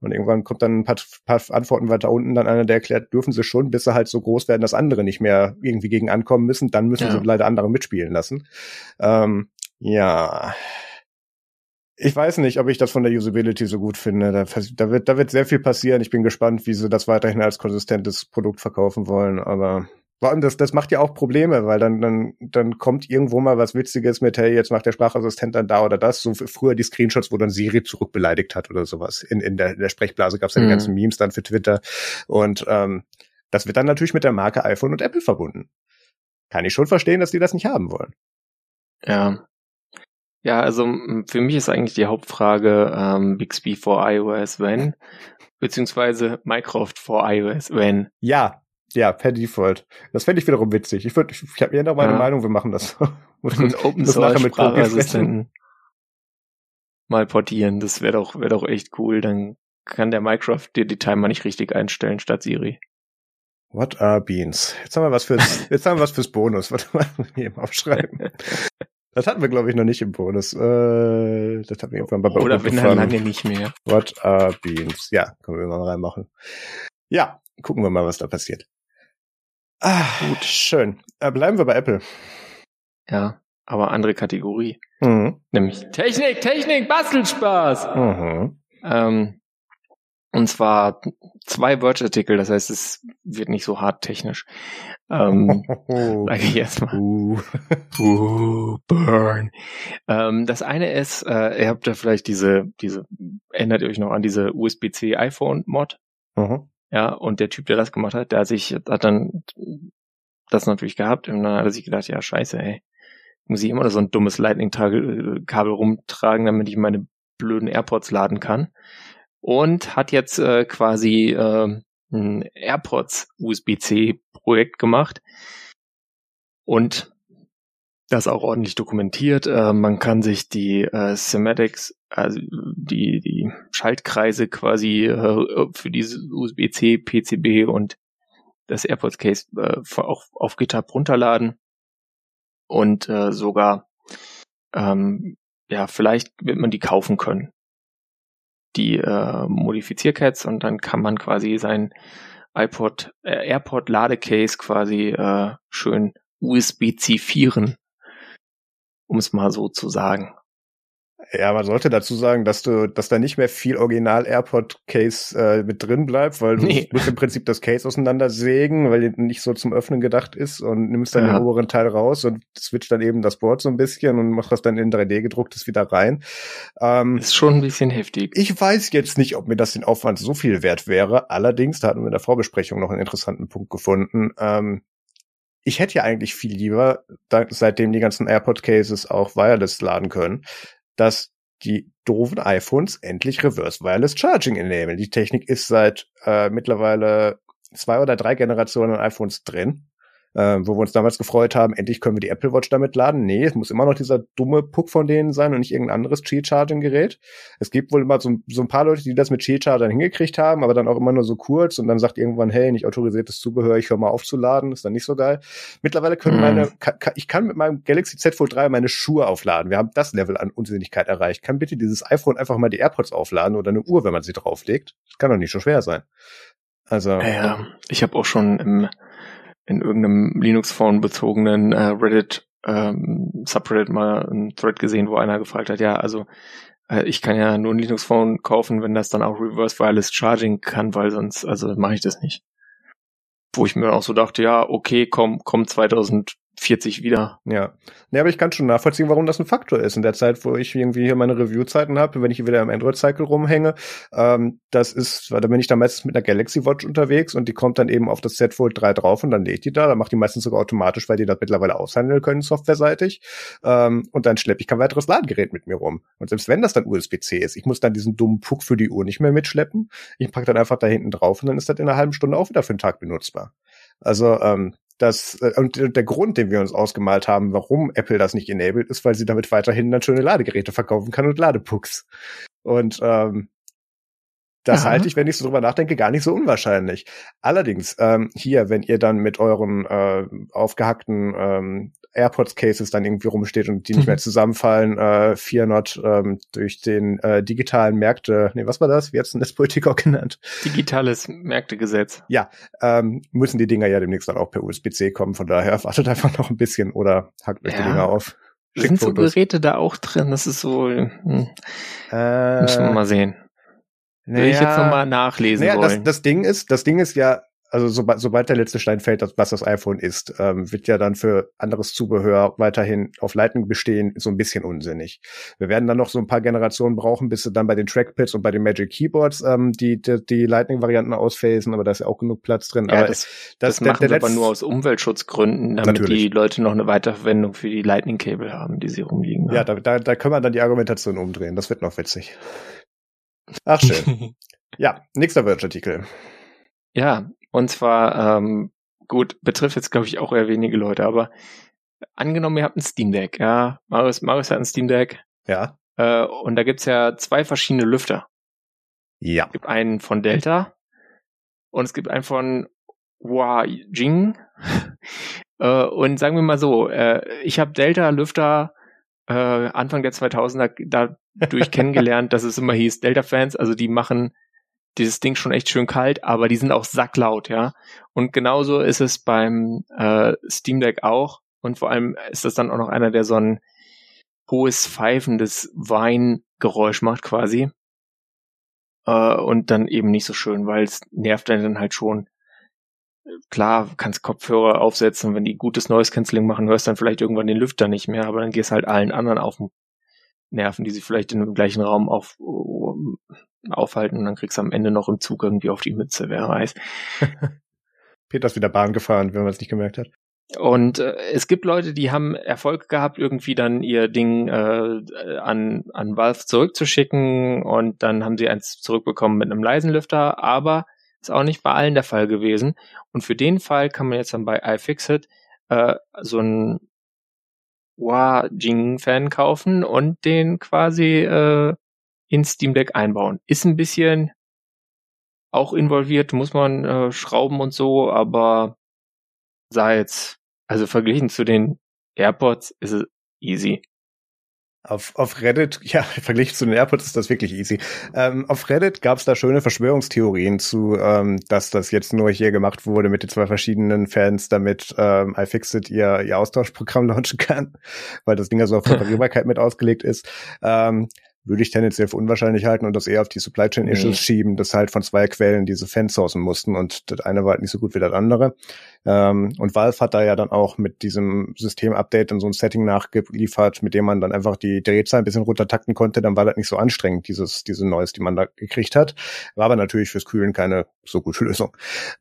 Und irgendwann kommt dann ein paar, paar Antworten weiter unten, dann einer, der erklärt, dürfen sie schon, bis sie halt so groß werden, dass andere nicht mehr irgendwie gegen ankommen müssen, dann müssen ja. sie leider andere mitspielen lassen. Ähm, ja, ich weiß nicht, ob ich das von der Usability so gut finde. Da, da, wird, da wird sehr viel passieren. Ich bin gespannt, wie sie das weiterhin als konsistentes Produkt verkaufen wollen. Aber vor allem, das, das macht ja auch Probleme, weil dann, dann, dann kommt irgendwo mal was Witziges mit, hey, jetzt macht der Sprachassistent dann da oder das. So früher die Screenshots, wo dann Siri zurückbeleidigt hat oder sowas. In, in, der, in der Sprechblase gab es ja mhm. die ganzen Memes dann für Twitter. Und ähm, das wird dann natürlich mit der Marke iPhone und Apple verbunden. Kann ich schon verstehen, dass die das nicht haben wollen. Ja, ja, also für mich ist eigentlich die Hauptfrage ähm, Bixby for iOS when, beziehungsweise Minecraft for iOS when. Ja, ja, per Default. Das fände ich wiederum witzig. Ich würde, ich, ich habe mir noch meine ja. Meinung, wir machen das. Ein Open Source Sprachassistenten mal portieren. Das wäre doch, wäre doch echt cool. Dann kann der Minecraft dir die Timer nicht richtig einstellen statt Siri. What are beans? Jetzt haben wir was fürs, jetzt haben wir was fürs Bonus. Warte mal, hier Aufschreiben. Das hatten wir, glaube ich, noch nicht im Bonus. Äh, das hatten wir irgendwann bei Oder wenn dann lange nicht mehr. What are beans? Ja, können wir mal reinmachen. Ja, gucken wir mal, was da passiert. Ah, gut, schön. Äh, bleiben wir bei Apple. Ja, aber andere Kategorie. Mhm. Nämlich Technik, Technik, Bastelspaß. Mhm. Ähm, und zwar zwei Word-Artikel, das heißt, es wird nicht so hart technisch. Ähm, sage ich jetzt mal. Uh. uh, burn. Ähm, das eine ist, äh, ihr habt ja vielleicht diese, diese, erinnert ihr euch noch an diese USB-C iPhone-Mod? Mhm. Ja, und der Typ, der das gemacht hat, der hat sich, hat dann das natürlich gehabt und dann hat er sich gedacht, ja, scheiße, ey, muss ich immer so ein dummes Lightning-Kabel rumtragen, damit ich meine blöden AirPods laden kann und hat jetzt äh, quasi äh, ein AirPods USB-C Projekt gemacht und das auch ordentlich dokumentiert. Äh, man kann sich die äh, Sematics, also die, die Schaltkreise quasi äh, für diese USB-C, PCB und das AirPods Case äh, auch auf GitHub runterladen und äh, sogar ähm, ja vielleicht wird man die kaufen können die äh, Modifizierkets und dann kann man quasi sein iPod, äh, AirPod Ladecase quasi äh, schön USB-zifieren, um es mal so zu sagen. Ja, man sollte dazu sagen, dass du, dass da nicht mehr viel Original AirPod Case äh, mit drin bleibt, weil du nee. musst im Prinzip das Case auseinandersägen, weil die nicht so zum Öffnen gedacht ist und nimmst dann ja. den oberen Teil raus und switcht dann eben das Board so ein bisschen und machst das dann in 3D gedrucktes wieder rein. Ähm, ist schon ein bisschen heftig. Ich weiß jetzt nicht, ob mir das den Aufwand so viel wert wäre. Allerdings, da hatten wir in der Vorbesprechung noch einen interessanten Punkt gefunden. Ähm, ich hätte ja eigentlich viel lieber, da, seitdem die ganzen AirPod Cases auch wireless laden können, dass die doofen iPhones endlich Reverse Wireless Charging enablen. Die Technik ist seit äh, mittlerweile zwei oder drei Generationen iPhones drin äh, wo wir uns damals gefreut haben, endlich können wir die Apple Watch damit laden. Nee, es muss immer noch dieser dumme Puck von denen sein und nicht irgendein anderes Qi-Charging-Gerät. Es gibt wohl immer so, so, ein paar Leute, die das mit Qi-Chargern hingekriegt haben, aber dann auch immer nur so kurz und dann sagt irgendwann, hey, nicht autorisiertes Zubehör, ich höre mal auf zu laden, ist dann nicht so geil. Mittlerweile können mhm. meine, kann, ich kann mit meinem Galaxy Z Fold 3 meine Schuhe aufladen. Wir haben das Level an Unsinnigkeit erreicht. Kann bitte dieses iPhone einfach mal die AirPods aufladen oder eine Uhr, wenn man sie drauflegt? Das kann doch nicht so schwer sein. Also. Ja, ich habe auch schon im in irgendeinem Linux-Phone bezogenen äh, Reddit ähm, Subreddit mal ein Thread gesehen, wo einer gefragt hat, ja, also äh, ich kann ja nur ein Linux-Phone kaufen, wenn das dann auch Reverse Wireless Charging kann, weil sonst, also mache ich das nicht. Wo ich mir auch so dachte, ja, okay, komm, komm 2000 40 wieder. Ja. Ja, aber ich kann schon nachvollziehen, warum das ein Faktor ist. In der Zeit, wo ich irgendwie hier meine Review-Zeiten habe, wenn ich hier wieder im Android-Cycle rumhänge, ähm, das ist, weil da bin ich dann meistens mit einer Galaxy Watch unterwegs und die kommt dann eben auf das Z Fold 3 drauf und dann lädt die da. Dann macht die meistens sogar automatisch, weil die das mittlerweile aushandeln können, softwareseitig. Ähm, und dann schleppe ich kein weiteres Ladegerät mit mir rum. Und selbst wenn das dann USB-C ist, ich muss dann diesen dummen Puck für die Uhr nicht mehr mitschleppen. Ich packe dann einfach da hinten drauf und dann ist das in einer halben Stunde auch wieder für den Tag benutzbar. Also ähm, das, äh, und der Grund, den wir uns ausgemalt haben, warum Apple das nicht enabled, ist, weil sie damit weiterhin dann schöne Ladegeräte verkaufen kann und Ladepucks. Und ähm, das ja. halte ich, wenn ich so drüber nachdenke, gar nicht so unwahrscheinlich. Allerdings, ähm, hier, wenn ihr dann mit euren äh, aufgehackten ähm, AirPods-Cases dann irgendwie rumsteht und die nicht mehr mhm. zusammenfallen, äh, 400 ähm, durch den äh, digitalen Märkte, nee, was war das? Wie hat's denn das Politik auch genannt? Digitales Märktegesetz. Ja, ähm, müssen die Dinger ja demnächst dann auch per USB-C kommen, von daher wartet einfach noch ein bisschen oder hackt euch ja. die Dinger auf. Sind so Geräte da auch drin? Das ist so. Hm. Äh, Müssen wir mal sehen. Will naja, ich jetzt nochmal nachlesen naja, wollen. Das, das Ding ist, das Ding ist ja, also sobald, sobald der letzte Stein fällt, was das iPhone ist, ähm, wird ja dann für anderes Zubehör weiterhin auf Lightning bestehen, so ein bisschen unsinnig. Wir werden dann noch so ein paar Generationen brauchen, bis sie dann bei den Trackpads und bei den Magic Keyboards ähm, die, die, die Lightning-Varianten ausphasen, aber da ist ja auch genug Platz drin. Ja, aber das, das, das machen der, der wir aber nur aus Umweltschutzgründen, damit natürlich. die Leute noch eine Weiterverwendung für die Lightning-Cable haben, die sie rumliegen. Ja, da, da, da können wir dann die Argumentation umdrehen. Das wird noch witzig. Ach schön. ja, nächster Wirtsartikel. Ja, und zwar, ähm, gut, betrifft jetzt, glaube ich, auch eher wenige Leute, aber angenommen, ihr habt ein Steam Deck, ja. Marius, Marius hat ein Steam Deck. Ja. Äh, und da gibt's ja zwei verschiedene Lüfter. Ja. Es gibt einen von Delta und es gibt einen von Huajing. äh, und sagen wir mal so, äh, ich habe Delta-Lüfter äh, Anfang der 2000er dadurch kennengelernt, dass es immer hieß, Delta-Fans, also die machen dieses Ding schon echt schön kalt, aber die sind auch sacklaut, ja. Und genauso ist es beim äh, Steam Deck auch. Und vor allem ist das dann auch noch einer, der so ein hohes pfeifendes Weingeräusch macht quasi. Äh, und dann eben nicht so schön, weil es nervt dann halt schon. Klar, kannst Kopfhörer aufsetzen, wenn die gutes Noise Cancelling machen, hörst dann vielleicht irgendwann den Lüfter nicht mehr, aber dann gehst halt allen anderen auf den Nerven, die sich vielleicht in dem gleichen Raum auf, aufhalten und dann kriegst du am Ende noch im Zug irgendwie auf die Mütze, wer weiß. Peter ist wieder Bahn gefahren, wenn man es nicht gemerkt hat. Und äh, es gibt Leute, die haben Erfolg gehabt, irgendwie dann ihr Ding äh, an, an Valve zurückzuschicken und dann haben sie eins zurückbekommen mit einem leisen Lüfter, aber ist auch nicht bei allen der Fall gewesen. Und für den Fall kann man jetzt dann bei iFixit äh, so ein Wah-Jing-Fan kaufen und den quasi äh, ins Steam Deck einbauen. Ist ein bisschen auch involviert, muss man äh, schrauben und so, aber sah jetzt, also verglichen zu den AirPods ist es easy. Auf, auf Reddit, ja, verglichen zu den AirPods ist das wirklich easy. Ähm, auf Reddit gab es da schöne Verschwörungstheorien zu, ähm, dass das jetzt nur hier gemacht wurde mit den zwei verschiedenen Fans, damit ähm, iFixit ihr, ihr Austauschprogramm launchen kann, weil das Ding ja so auf Reparierbarkeit mit ausgelegt ist. Ähm, würde ich tendenziell für unwahrscheinlich halten und das eher auf die Supply Chain Issues nee. schieben, dass halt von zwei Quellen diese Fans sourcen mussten und das eine war halt nicht so gut wie das andere. Ähm, und Valve hat da ja dann auch mit diesem System-Update in so ein Setting nachgeliefert, mit dem man dann einfach die Drehzahl ein bisschen runtertakten konnte, dann war das nicht so anstrengend, dieses, diese Neues, die man da gekriegt hat. War aber natürlich fürs Kühlen keine so gute Lösung.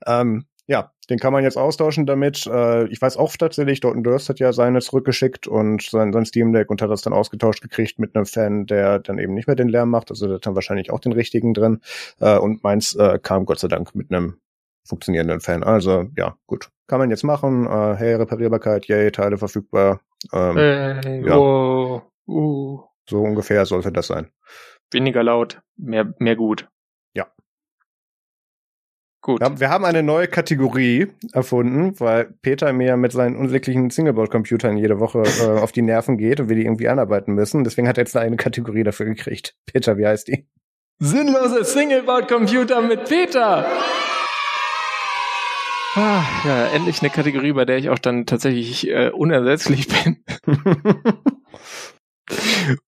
Ähm, ja, den kann man jetzt austauschen damit. Äh, ich weiß auch tatsächlich, Dalton Durst hat ja seine zurückgeschickt und sein, sein Steam Deck und hat das dann ausgetauscht gekriegt mit einem Fan, der dann eben nicht mehr den Lärm macht. Also der hat dann wahrscheinlich auch den richtigen drin. Äh, und meins äh, kam Gott sei Dank mit einem funktionierenden Fan. Also ja, gut. Kann man jetzt machen. Äh, hey, Reparierbarkeit, yay, Teile verfügbar. Ähm, hey, ja. Oh, uh. So ungefähr sollte das sein. Weniger laut, mehr, mehr gut. Gut. Wir haben eine neue Kategorie erfunden, weil Peter mir mit seinen unsäglichen Singleboard-Computern jede Woche äh, auf die Nerven geht und wir die irgendwie anarbeiten müssen. Deswegen hat er jetzt eine Kategorie dafür gekriegt. Peter, wie heißt die? Sinnlose Singleboard-Computer mit Peter! Ah, ja, endlich eine Kategorie, bei der ich auch dann tatsächlich äh, unersetzlich bin.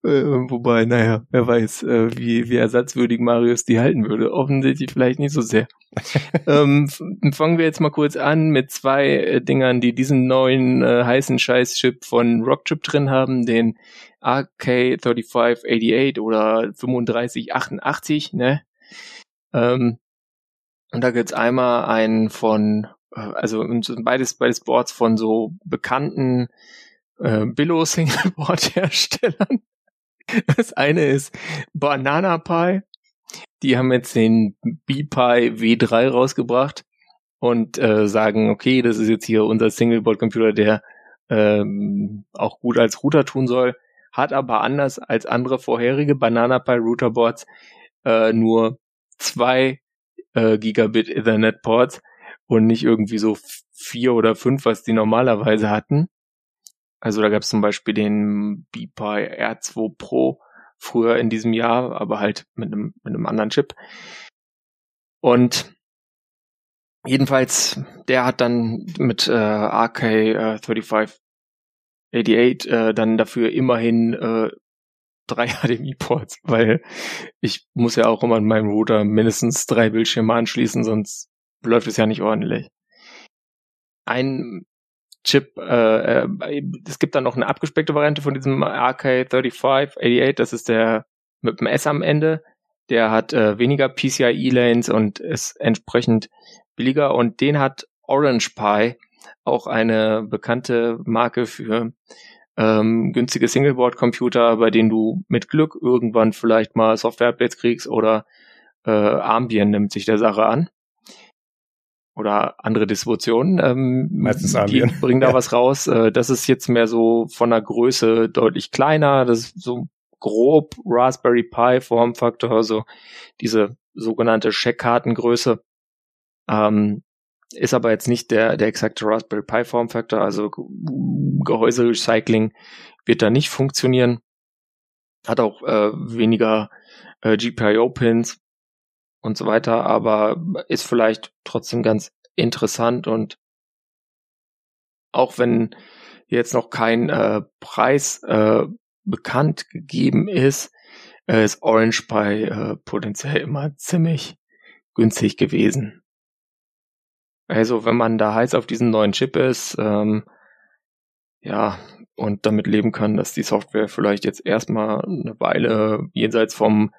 Äh, wobei, naja, wer weiß, äh, wie, wie ersatzwürdig Marius die halten würde. Offensichtlich vielleicht nicht so sehr. ähm, fangen wir jetzt mal kurz an mit zwei äh, Dingern, die diesen neuen äh, heißen Scheiß-Chip von Rockchip drin haben, den RK3588 oder 3588, ne? Ähm, und da gibt's einmal einen von, also beides, beides Boards von so bekannten äh, Billo-Singleboard-Herstellern. Das eine ist Banana Pie. Die haben jetzt den B-Pie W3 rausgebracht und äh, sagen, okay, das ist jetzt hier unser Singleboard-Computer, der ähm, auch gut als Router tun soll, hat aber anders als andere vorherige Banana Pi Routerboards äh, nur zwei äh, Gigabit Ethernet Ports und nicht irgendwie so vier oder fünf, was die normalerweise hatten. Also da gab es zum Beispiel den BPI R2 Pro früher in diesem Jahr, aber halt mit einem, mit einem anderen Chip. Und jedenfalls, der hat dann mit äh, RK35 88 äh, dann dafür immerhin äh, drei HDMI-Ports, weil ich muss ja auch immer an meinem Router mindestens drei Bildschirme anschließen, sonst läuft es ja nicht ordentlich. Ein Chip, äh, äh, es gibt dann noch eine abgespeckte Variante von diesem RK3588, das ist der mit dem S am Ende. Der hat äh, weniger PCIe-Lanes und ist entsprechend billiger und den hat Orange Pi, auch eine bekannte Marke für ähm, günstige Singleboard-Computer, bei denen du mit Glück irgendwann vielleicht mal Software-Updates kriegst oder äh, Ambien nimmt sich der Sache an. Oder andere Distributionen. Ähm, Meistens Ambien. Die bringen da was raus. Äh, das ist jetzt mehr so von der Größe deutlich kleiner. Das ist so grob Raspberry Pi Formfaktor, also diese sogenannte Checkkartengröße. Ähm, ist aber jetzt nicht der, der exakte Raspberry Pi Formfaktor, also Gehäuse-Recycling wird da nicht funktionieren. Hat auch äh, weniger äh, GPIO-Pins und so weiter, aber ist vielleicht trotzdem ganz interessant und auch wenn jetzt noch kein äh, Preis äh, bekannt gegeben ist, äh, ist Orange Pi äh, potenziell immer ziemlich günstig gewesen. Also wenn man da heiß auf diesen neuen Chip ist, ähm, ja, und damit leben kann, dass die Software vielleicht jetzt erstmal eine Weile jenseits vom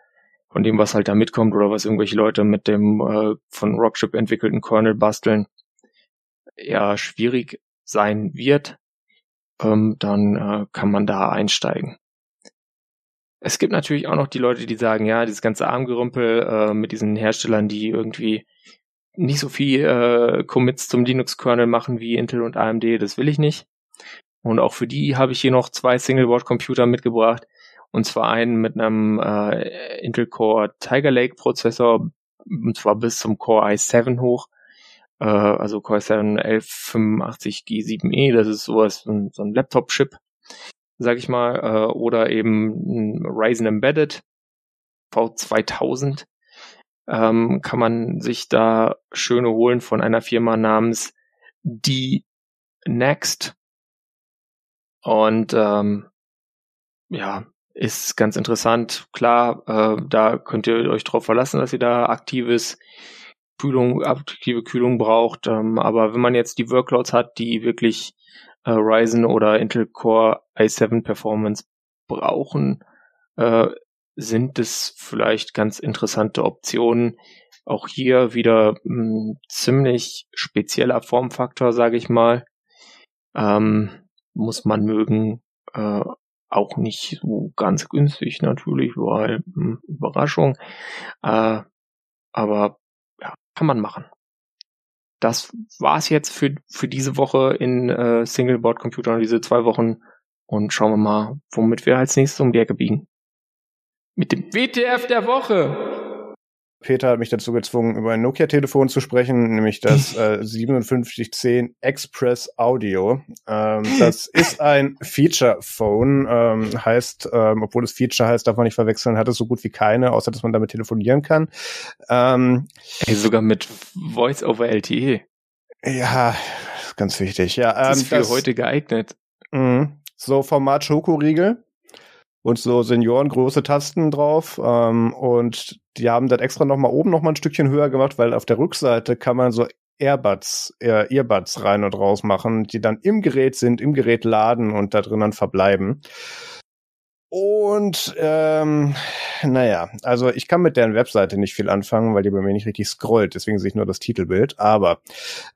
von dem, was halt da mitkommt oder was irgendwelche Leute mit dem äh, von Rockchip entwickelten Kernel basteln, ja schwierig sein wird, ähm, dann äh, kann man da einsteigen. Es gibt natürlich auch noch die Leute, die sagen, ja, dieses ganze Armgerümpel äh, mit diesen Herstellern, die irgendwie nicht so viel äh, Commits zum Linux-Kernel machen wie Intel und AMD, das will ich nicht. Und auch für die habe ich hier noch zwei Single-Board-Computer mitgebracht. Und zwar einen mit einem äh, Intel Core Tiger Lake Prozessor, und zwar bis zum Core i7 hoch. Äh, also Core i7 1185G7E, das ist sowas, so ein, Laptop-Chip, sag ich mal. Äh, oder eben ein Ryzen Embedded V2000 ähm, kann man sich da schöne holen von einer Firma namens Die Next. Und ähm, ja, ist ganz interessant. Klar, äh, da könnt ihr euch drauf verlassen, dass ihr da aktives Kühlung, aktive Kühlung braucht. Ähm, aber wenn man jetzt die Workloads hat, die wirklich äh, Ryzen oder Intel Core i7 Performance brauchen, äh, sind es vielleicht ganz interessante Optionen. Auch hier wieder ein hm, ziemlich spezieller Formfaktor, sage ich mal. Ähm, muss man mögen. Äh, auch nicht so ganz günstig natürlich, weil mh, hm, Überraschung. Äh, aber ja, kann man machen. Das war's jetzt für, für diese Woche in äh, Singleboard Computer, diese zwei Wochen. Und schauen wir mal, womit wir als nächstes um die Ecke biegen mit dem WTF der Woche. Peter hat mich dazu gezwungen, über ein Nokia-Telefon zu sprechen, nämlich das äh, 5710 Express Audio. Ähm, das ist ein Feature-Phone, ähm, heißt, ähm, obwohl es Feature heißt, darf man nicht verwechseln, hat es so gut wie keine, außer dass man damit telefonieren kann. Ähm, Ey, sogar mit Voice over LTE. Ja, ganz wichtig. Ja, ähm, das ist für das, heute geeignet. Mh, so Format Schokoriegel und so seniorengroße Tasten drauf. Ähm, und die haben das extra noch mal oben noch mal ein Stückchen höher gemacht, weil auf der Rückseite kann man so Airbuds, äh, Earbuds rein und raus machen, die dann im Gerät sind, im Gerät laden und da drin dann verbleiben. Und ähm, naja, also ich kann mit deren Webseite nicht viel anfangen, weil die bei mir nicht richtig scrollt, deswegen sehe ich nur das Titelbild. Aber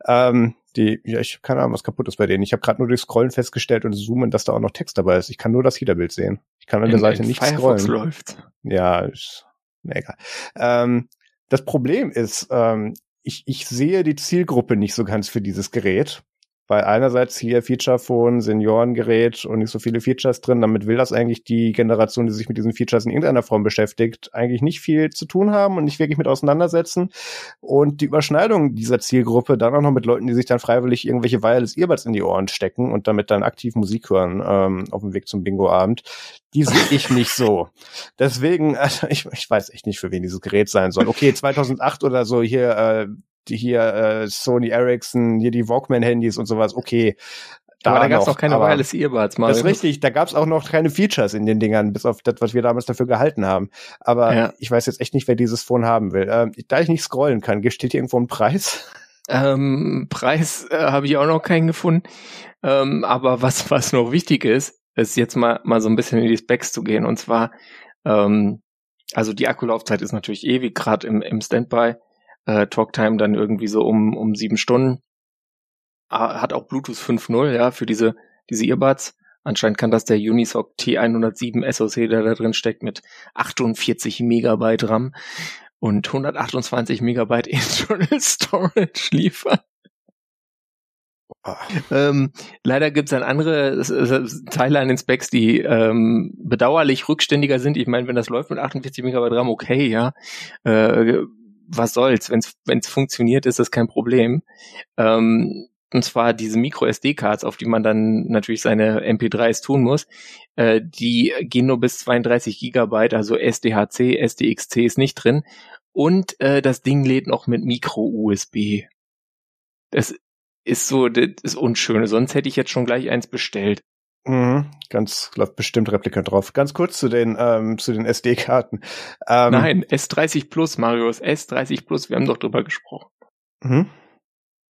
ähm, die, ja, ich keine Ahnung, was kaputt ist bei denen. Ich habe gerade nur durch Scrollen festgestellt und Zoomen, dass da auch noch Text dabei ist. Ich kann nur das Titelbild sehen. Ich kann an der Seite nicht Firefox scrollen. Läuft. Ja, ist, na egal. Ähm, das Problem ist, ähm, ich, ich sehe die Zielgruppe nicht so ganz für dieses Gerät weil einerseits hier Feature Phone, Seniorengerät und nicht so viele Features drin. Damit will das eigentlich die Generation, die sich mit diesen Features in irgendeiner Form beschäftigt, eigentlich nicht viel zu tun haben und nicht wirklich mit auseinandersetzen. Und die Überschneidung dieser Zielgruppe dann auch noch mit Leuten, die sich dann freiwillig irgendwelche Wireless Earbuds in die Ohren stecken und damit dann aktiv Musik hören ähm, auf dem Weg zum Bingo-Abend, die sehe ich nicht so. Deswegen, also ich, ich weiß echt nicht, für wen dieses Gerät sein soll. Okay, 2008 oder so hier äh, die hier äh, Sony Ericsson, hier die Walkman-Handys und sowas, okay. Da aber da gab es auch keine Wireless Earbuds, mal. Das ist richtig, da gab es auch noch keine Features in den Dingern, bis auf das, was wir damals dafür gehalten haben. Aber ja. ich weiß jetzt echt nicht, wer dieses Phone haben will. Ähm, da ich nicht scrollen kann, steht hier irgendwo ein Preis? Ähm, Preis äh, habe ich auch noch keinen gefunden. Ähm, aber was, was noch wichtig ist, ist jetzt mal, mal so ein bisschen in die Specs zu gehen. Und zwar, ähm, also die Akkulaufzeit ist natürlich ewig, gerade im, im Standby. Äh, Talktime dann irgendwie so um, um sieben Stunden. Hat auch Bluetooth 5.0, ja, für diese, diese Earbuds. Anscheinend kann das der Unisoc T107 SoC, der da drin steckt, mit 48 Megabyte RAM und 128 Megabyte Internal Storage liefern. Ähm, leider gibt es dann andere Teile an den Specs, die ähm, bedauerlich rückständiger sind. Ich meine, wenn das läuft mit 48 Megabyte RAM, okay, ja. Äh, was soll's? Wenn es funktioniert, ist das kein Problem. Ähm, und zwar diese Micro SD-Cards, auf die man dann natürlich seine MP3s tun muss, äh, die gehen nur bis 32 Gigabyte, also SDHC, SDXC ist nicht drin. Und äh, das Ding lädt noch mit Micro-USB. Das ist so, das ist unschön. Sonst hätte ich jetzt schon gleich eins bestellt. Mhm, ganz läuft bestimmt Replika drauf. Ganz kurz zu den ähm, zu den SD-Karten. Ähm, Nein, S30 Plus, Marius, S30 Plus. Wir haben doch drüber gesprochen. Mhm.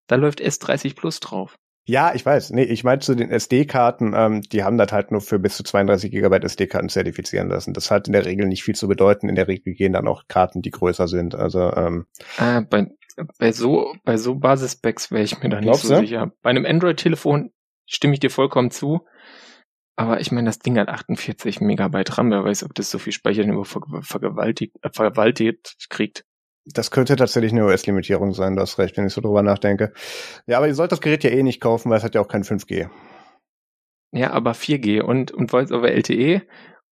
Da läuft S30 Plus drauf. Ja, ich weiß. Nee, ich meine zu den SD-Karten, ähm, die haben das halt nur für bis zu 32 Gigabyte SD-Karten zertifizieren lassen. Das hat in der Regel nicht viel zu bedeuten. In der Regel gehen dann auch Karten, die größer sind. Also ähm, ah, bei, bei so bei so Basis-Specs wäre ich mir da nicht so sicher. Bei einem Android-Telefon stimme ich dir vollkommen zu. Aber ich meine, das Ding hat 48 Megabyte RAM. Wer weiß, ob das so viel Speicher über vergewaltigt, äh, verwaltigt kriegt. Das könnte tatsächlich eine OS-Limitierung sein, du hast recht, wenn ich so drüber nachdenke. Ja, aber ihr sollt das Gerät ja eh nicht kaufen, weil es hat ja auch kein 5G. Ja, aber 4G und, und Voice over LTE.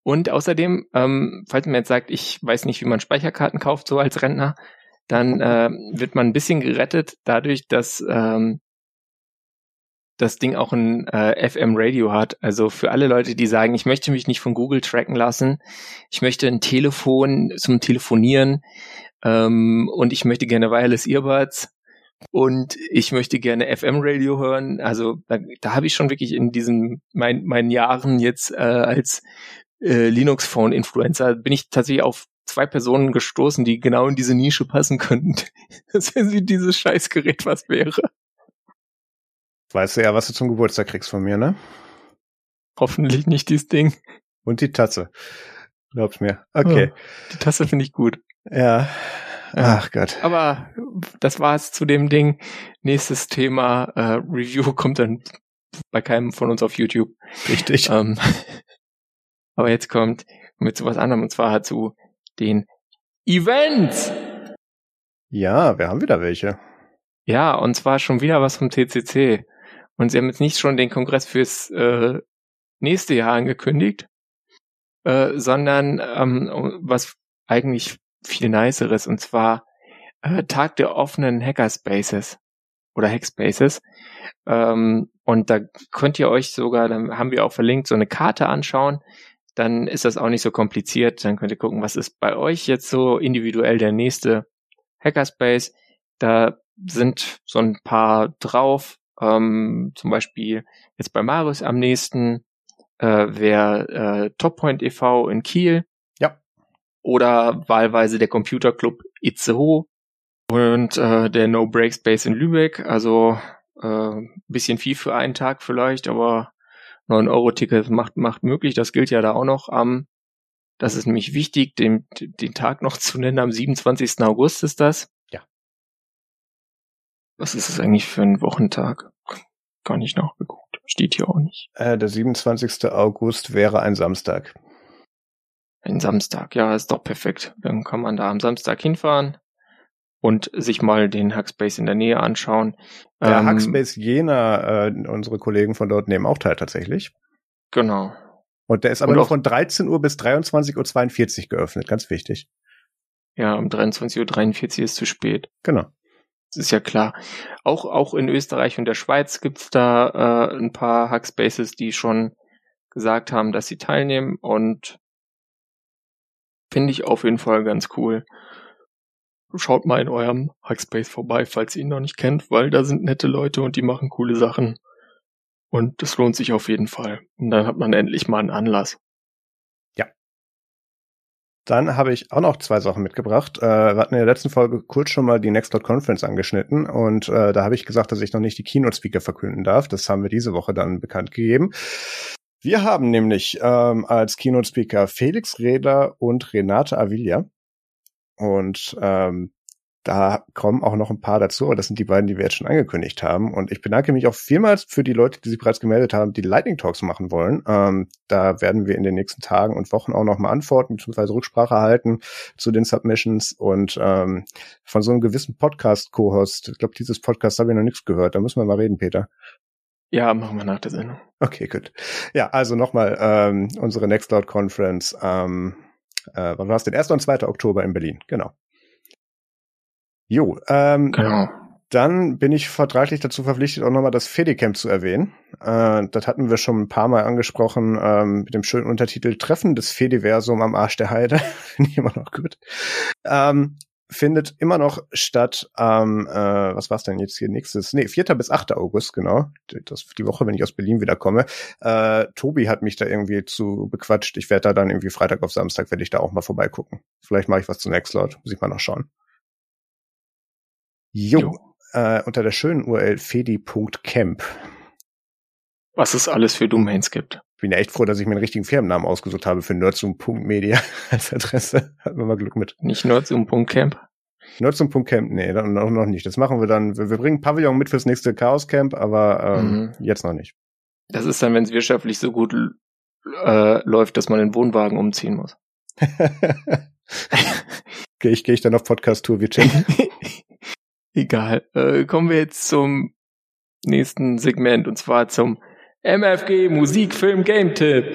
Und außerdem, ähm, falls man jetzt sagt, ich weiß nicht, wie man Speicherkarten kauft, so als Rentner, dann äh, wird man ein bisschen gerettet dadurch, dass ähm, das Ding auch ein äh, FM-Radio hat. Also für alle Leute, die sagen, ich möchte mich nicht von Google tracken lassen, ich möchte ein Telefon zum Telefonieren ähm, und ich möchte gerne Wireless Earbuds und ich möchte gerne FM-Radio hören. Also da, da habe ich schon wirklich in diesen mein, meinen Jahren jetzt äh, als äh, Linux-Phone-Influencer bin ich tatsächlich auf zwei Personen gestoßen, die genau in diese Nische passen könnten. Das wäre dieses Scheißgerät was wäre. Weißt du ja, was du zum Geburtstag kriegst von mir, ne? Hoffentlich nicht dieses Ding. Und die Tasse. Glaub's mir. Okay. Oh, die Tasse finde ich gut. Ja. Ach Gott. Aber das war's zu dem Ding. Nächstes Thema äh, Review kommt dann bei keinem von uns auf YouTube. Richtig. Ähm, aber jetzt kommt mit zu was anderem und zwar zu den Events. Ja, wir haben wieder welche. Ja, und zwar schon wieder was vom TCC. Und sie haben jetzt nicht schon den Kongress fürs äh, nächste Jahr angekündigt, äh, sondern ähm, was eigentlich viel niceres und zwar äh, Tag der offenen Hackerspaces oder Hackspaces. Ähm, und da könnt ihr euch sogar, dann haben wir auch verlinkt, so eine Karte anschauen. Dann ist das auch nicht so kompliziert. Dann könnt ihr gucken, was ist bei euch jetzt so individuell der nächste Hackerspace. Da sind so ein paar drauf. Ähm, zum Beispiel jetzt bei Marius am nächsten äh, wäre äh, Toppoint e.V. in Kiel oder wahlweise der Computer Club Itzehoe und äh, der No Break Space in Lübeck. Also äh, bisschen viel für einen Tag vielleicht, aber 9-Euro-Ticket macht, macht möglich. Das gilt ja da auch noch am, das ist nämlich wichtig, den, den Tag noch zu nennen. Am 27. August ist das. Was ist das eigentlich für ein Wochentag? Gar nicht nachgeguckt. Steht hier auch nicht. Äh, der 27. August wäre ein Samstag. Ein Samstag, ja, ist doch perfekt. Dann kann man da am Samstag hinfahren und sich mal den Hackspace in der Nähe anschauen. Der ähm, Hackspace Jena, äh, unsere Kollegen von dort nehmen auch teil tatsächlich. Genau. Und der ist aber und nur von 13 Uhr bis 23.42 Uhr geöffnet, ganz wichtig. Ja, um 23.43 Uhr ist zu spät. Genau. Das ist ja klar. Auch, auch in Österreich und der Schweiz gibt's da äh, ein paar Hackspaces, die schon gesagt haben, dass sie teilnehmen und Finde ich auf jeden Fall ganz cool. Schaut mal in eurem Hackspace vorbei, falls ihr ihn noch nicht kennt, weil da sind nette Leute und die machen coole Sachen. Und das lohnt sich auf jeden Fall. Und dann hat man endlich mal einen Anlass. Dann habe ich auch noch zwei Sachen mitgebracht. Äh, wir hatten in der letzten Folge kurz schon mal die Nextcloud Conference angeschnitten und äh, da habe ich gesagt, dass ich noch nicht die Keynote-Speaker verkünden darf. Das haben wir diese Woche dann bekannt gegeben. Wir haben nämlich ähm, als Keynote-Speaker Felix Redler und Renate Avilla. Und ähm, da kommen auch noch ein paar dazu, aber das sind die beiden, die wir jetzt schon angekündigt haben. Und ich bedanke mich auch vielmals für die Leute, die sich bereits gemeldet haben, die Lightning Talks machen wollen. Ähm, da werden wir in den nächsten Tagen und Wochen auch noch mal antworten bzw. Rücksprache halten zu den Submissions und ähm, von so einem gewissen Podcast-Co-Host. Ich glaube, dieses Podcast habe ich noch nichts gehört. Da müssen wir mal reden, Peter. Ja, machen wir nach der Sendung. Okay, gut. Ja, also nochmal ähm, unsere Nextcloud Conference. Ähm, äh, wann war es denn? 1. und 2. Oktober in Berlin, genau. Jo, ähm, genau. Dann bin ich vertraglich dazu verpflichtet, auch nochmal das Fedicamp zu erwähnen. Äh, das hatten wir schon ein paar Mal angesprochen, ähm, mit dem schönen Untertitel Treffen des Fediversum am Arsch der Heide. Finde ich immer noch gut. Ähm, findet immer noch statt am, äh, was war's denn jetzt hier nächstes? Nee, 4. bis 8. August, genau. Das die Woche, wenn ich aus Berlin wiederkomme. Äh, Tobi hat mich da irgendwie zu bequatscht. Ich werde da dann irgendwie Freitag auf Samstag, werde ich da auch mal vorbeigucken. Vielleicht mache ich was zu Nextcloud, muss ich mal noch schauen. Jo, jo. Äh, unter der schönen URL fedi.camp. Was es alles für Domains gibt. Ich bin ja echt froh, dass ich mir einen richtigen Firmennamen ausgesucht habe für nerdzoom.media als Adresse. Hatten wir mal Glück mit. Nicht nerdzoom.camp? Nerdzoom.camp, nee, noch, noch nicht. Das machen wir dann. Wir, wir bringen Pavillon mit fürs nächste Chaos Camp, aber ähm, mhm. jetzt noch nicht. Das ist dann, wenn es wirtschaftlich so gut äh, läuft, dass man den Wohnwagen umziehen muss. Gehe ich, geh ich dann auf Podcast-Tour, wir checken. Egal. Äh, kommen wir jetzt zum nächsten Segment und zwar zum MFG Musik, Film, Game Tipp.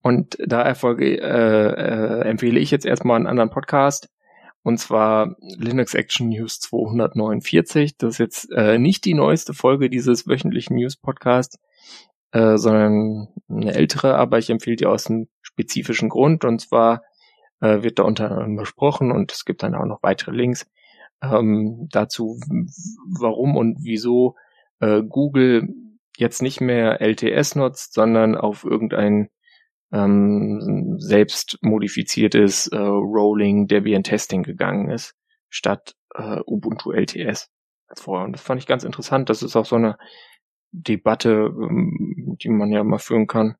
Und da erfolge, äh, äh, empfehle ich jetzt erstmal einen anderen Podcast. Und zwar Linux Action News 249. Das ist jetzt äh, nicht die neueste Folge dieses wöchentlichen News Podcasts, äh, sondern eine ältere, aber ich empfehle die aus einem spezifischen Grund. Und zwar äh, wird da unter anderem besprochen und es gibt dann auch noch weitere Links ähm, dazu, warum und wieso äh, Google jetzt nicht mehr LTS nutzt, sondern auf irgendein ähm, selbst modifiziertes äh, Rolling Debian Testing gegangen ist, statt äh, Ubuntu LTS. Und das fand ich ganz interessant. Das ist auch so eine Debatte, ähm, die man ja mal führen kann.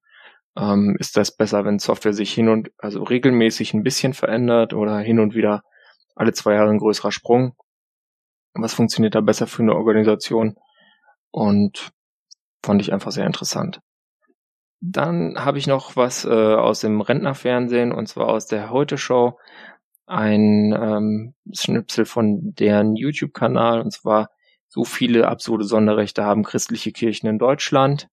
Ähm, ist das besser, wenn Software sich hin und also regelmäßig ein bisschen verändert oder hin und wieder alle zwei Jahre ein größerer Sprung. Was funktioniert da besser für eine Organisation? Und fand ich einfach sehr interessant. Dann habe ich noch was äh, aus dem Rentnerfernsehen und zwar aus der Heute Show. Ein ähm, Schnipsel von deren YouTube-Kanal und zwar so viele absurde Sonderrechte haben christliche Kirchen in Deutschland.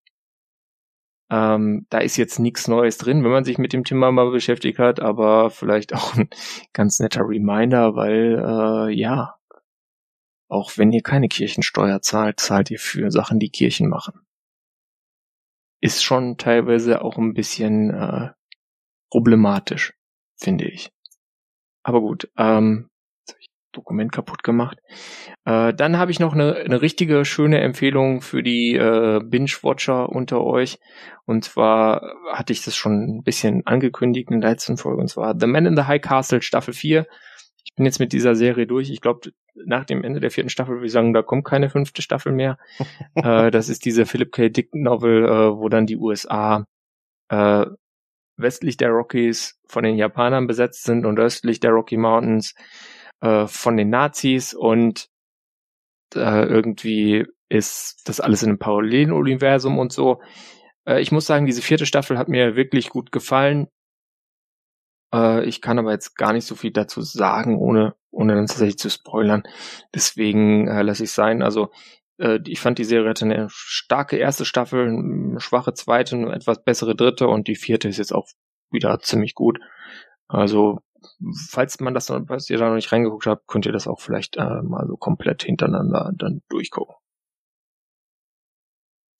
Ähm, da ist jetzt nichts Neues drin, wenn man sich mit dem Thema mal beschäftigt hat, aber vielleicht auch ein ganz netter Reminder, weil äh, ja, auch wenn ihr keine Kirchensteuer zahlt, zahlt ihr für Sachen, die Kirchen machen. Ist schon teilweise auch ein bisschen äh, problematisch, finde ich. Aber gut, ähm, Dokument kaputt gemacht. Äh, dann habe ich noch eine, eine richtige schöne Empfehlung für die äh, Binge-Watcher unter euch. Und zwar hatte ich das schon ein bisschen angekündigt in der letzten Folge. Und zwar The Man in the High Castle Staffel 4. Ich bin jetzt mit dieser Serie durch. Ich glaube, nach dem Ende der vierten Staffel würde ich sagen, da kommt keine fünfte Staffel mehr. äh, das ist diese Philip K. Dick Novel, äh, wo dann die USA äh, westlich der Rockies von den Japanern besetzt sind und östlich der Rocky Mountains äh, von den Nazis und äh, irgendwie ist das alles in einem Paralleluniversum und so. Äh, ich muss sagen, diese vierte Staffel hat mir wirklich gut gefallen. Äh, ich kann aber jetzt gar nicht so viel dazu sagen, ohne, ohne dann tatsächlich zu spoilern. Deswegen äh, lasse ich sein. Also äh, ich fand die Serie hatte eine starke erste Staffel, eine schwache zweite, eine etwas bessere dritte und die vierte ist jetzt auch wieder ziemlich gut. Also falls man das noch, falls ihr da noch nicht reingeguckt habt, könnt ihr das auch vielleicht äh, mal so komplett hintereinander dann durchgucken.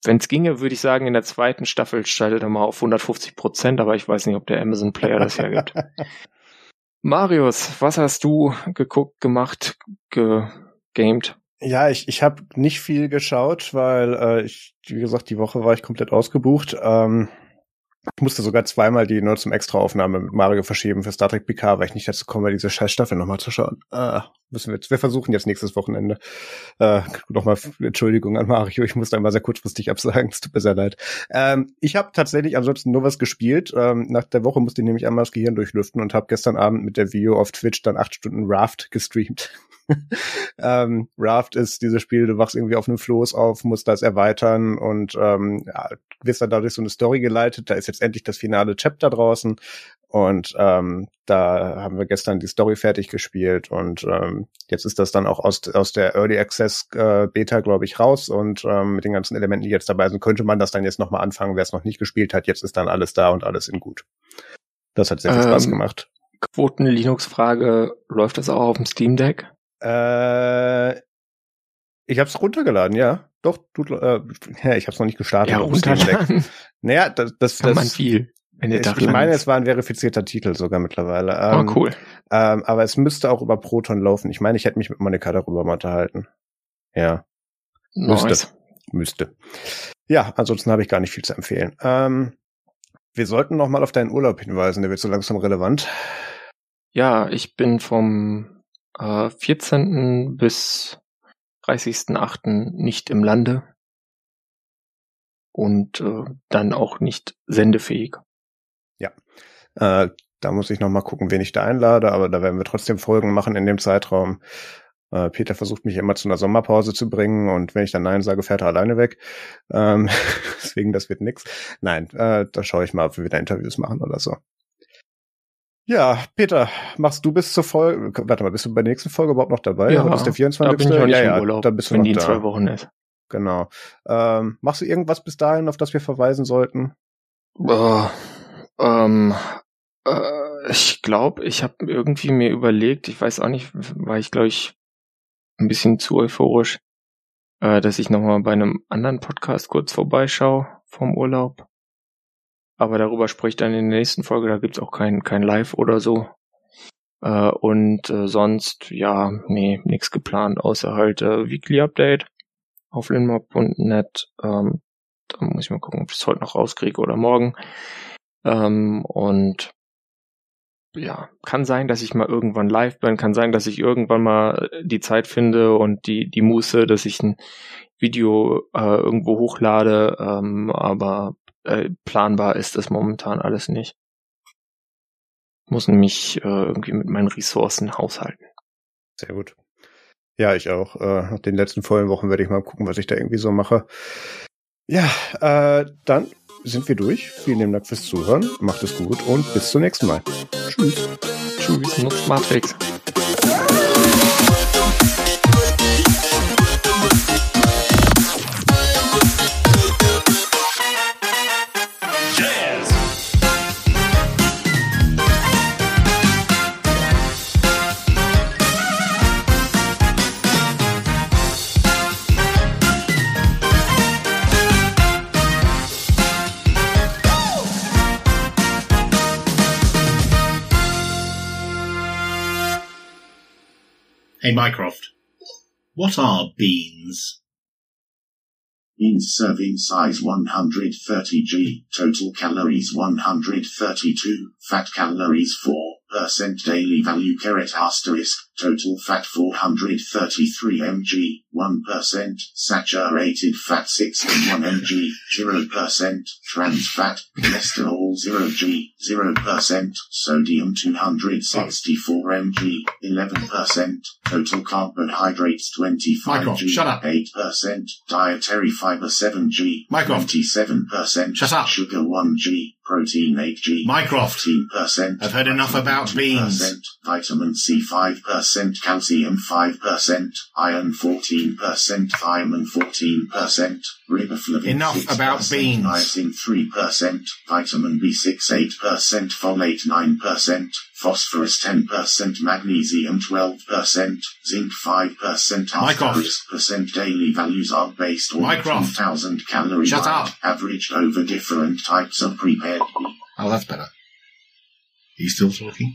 Wenn es ginge, würde ich sagen, in der zweiten Staffel schaltet er mal auf 150 Prozent, aber ich weiß nicht, ob der Amazon Player das hergibt. Marius, was hast du geguckt, gemacht, gegamed? Ja, ich, ich habe nicht viel geschaut, weil äh, ich, wie gesagt, die Woche war ich komplett ausgebucht. Ähm, ich musste sogar zweimal die nur zum Extra-Aufnahme mit Mario verschieben für Star Trek PK, weil ich nicht dazu komme, diese scheiß Staffel nochmal zu schauen. Ah, müssen wir jetzt. Wir versuchen jetzt nächstes Wochenende. Äh, nochmal Entschuldigung an Mario, ich musste einmal sehr kurzfristig absagen, es tut mir sehr leid. Ähm, ich habe tatsächlich ansonsten nur was gespielt. Ähm, nach der Woche musste ich nämlich einmal das Gehirn durchlüften und habe gestern Abend mit der Video auf Twitch dann acht Stunden Raft gestreamt. ähm, Raft ist dieses Spiel, du wachst irgendwie auf einem Floß auf, musst das erweitern und ähm, ja, wirst dann dadurch so eine Story geleitet. Da ist jetzt endlich das finale Chapter draußen und ähm, da haben wir gestern die Story fertig gespielt und ähm, jetzt ist das dann auch aus, aus der Early Access äh, Beta, glaube ich, raus und ähm, mit den ganzen Elementen, die jetzt dabei sind, könnte man das dann jetzt nochmal anfangen, wer es noch nicht gespielt hat. Jetzt ist dann alles da und alles in gut. Das hat sehr viel Spaß ähm, gemacht. Quoten-Linux-Frage, läuft das auch auf dem Steam Deck? Äh, ich habe es runtergeladen, ja. Doch, tut, äh, ich habe es noch nicht gestartet. Ja, runterladen. Naja, das, das, Kann das man viel. Ich, ich meine, es war ein verifizierter Titel sogar mittlerweile. Oh, ähm, oh, cool. Ähm, aber es müsste auch über Proton laufen. Ich meine, ich hätte mich mit Monika darüber mal unterhalten. Ja. Nice. Müsste. Müsste. Ja, ansonsten habe ich gar nicht viel zu empfehlen. Ähm, wir sollten noch mal auf deinen Urlaub hinweisen, der wird so langsam relevant. Ja, ich bin vom äh, 14. bis 30.8. nicht im Lande und äh, dann auch nicht sendefähig. Ja, äh, da muss ich noch mal gucken, wen ich da einlade, aber da werden wir trotzdem Folgen machen in dem Zeitraum. Äh, Peter versucht mich immer zu einer Sommerpause zu bringen und wenn ich dann Nein sage, fährt er alleine weg. Ähm, deswegen, das wird nix. Nein, äh, da schaue ich mal, ob wir wieder Interviews machen oder so. Ja, Peter, machst du bis zur Folge, warte mal, bist du bei der nächsten Folge überhaupt noch dabei? Ja, Heute ist der 24. Da bin ich noch nicht ja, im Urlaub, da bist du wenn noch die in da. zwei Wochen ist. Genau. Ähm, machst du irgendwas bis dahin, auf das wir verweisen sollten? Uh, ähm, äh, ich glaube, ich habe irgendwie mir überlegt, ich weiß auch nicht, war ich glaube ich ein bisschen zu euphorisch, äh, dass ich nochmal bei einem anderen Podcast kurz vorbeischaue vom Urlaub. Aber darüber spricht dann in der nächsten Folge, da gibt's auch kein, kein Live oder so. Äh, und äh, sonst, ja, nee, nichts geplant, außer halt äh, Weekly Update auf linmob.net. Ähm, da muss ich mal gucken, ob ich es heute noch rauskriege oder morgen. Ähm, und ja, kann sein, dass ich mal irgendwann live bin, kann sein, dass ich irgendwann mal die Zeit finde und die, die Muße, dass ich ein Video äh, irgendwo hochlade, ähm, aber äh, planbar ist es momentan alles nicht. Muss nämlich äh, irgendwie mit meinen Ressourcen haushalten. Sehr gut. Ja, ich auch. Äh, nach den letzten vollen Wochen werde ich mal gucken, was ich da irgendwie so mache. Ja, äh, dann sind wir durch. Vielen lieben Dank fürs Zuhören. Macht es gut und bis zum nächsten Mal. Tschüss. Tschüss, nutzt Matrix. Hey Mycroft, what are beans? Beans serving size 130g, total calories 132, fat calories 4%, daily value caret asterisk, total fat 433 mg, 1%, saturated fat 61 mg, 0%, trans fat, cholesterol 0g, 0%, sodium 264 mg, 11%, total carbohydrates 25 Mycroft, g, shut up. 8%, dietary fiber 7g, Mycroft. 27%, Shut up. sugar 1g, protein 8g, Mycroft. 15%, I've heard enough about beans. 2%, vitamin C 5%, calcium 5%, iron 14%, thiamine 14%, riboflavin Enough 6%, about beans. niacin 3%, vitamin B6 8%, folate 9%, phosphorus 10%, magnesium 12%, zinc 5%, Mycroft. asterisk percent daily values are based on Mycroft. 2,000 calorie Shut diet, up. averaged over different types of prepared meat. Oh, that's better. He's still talking?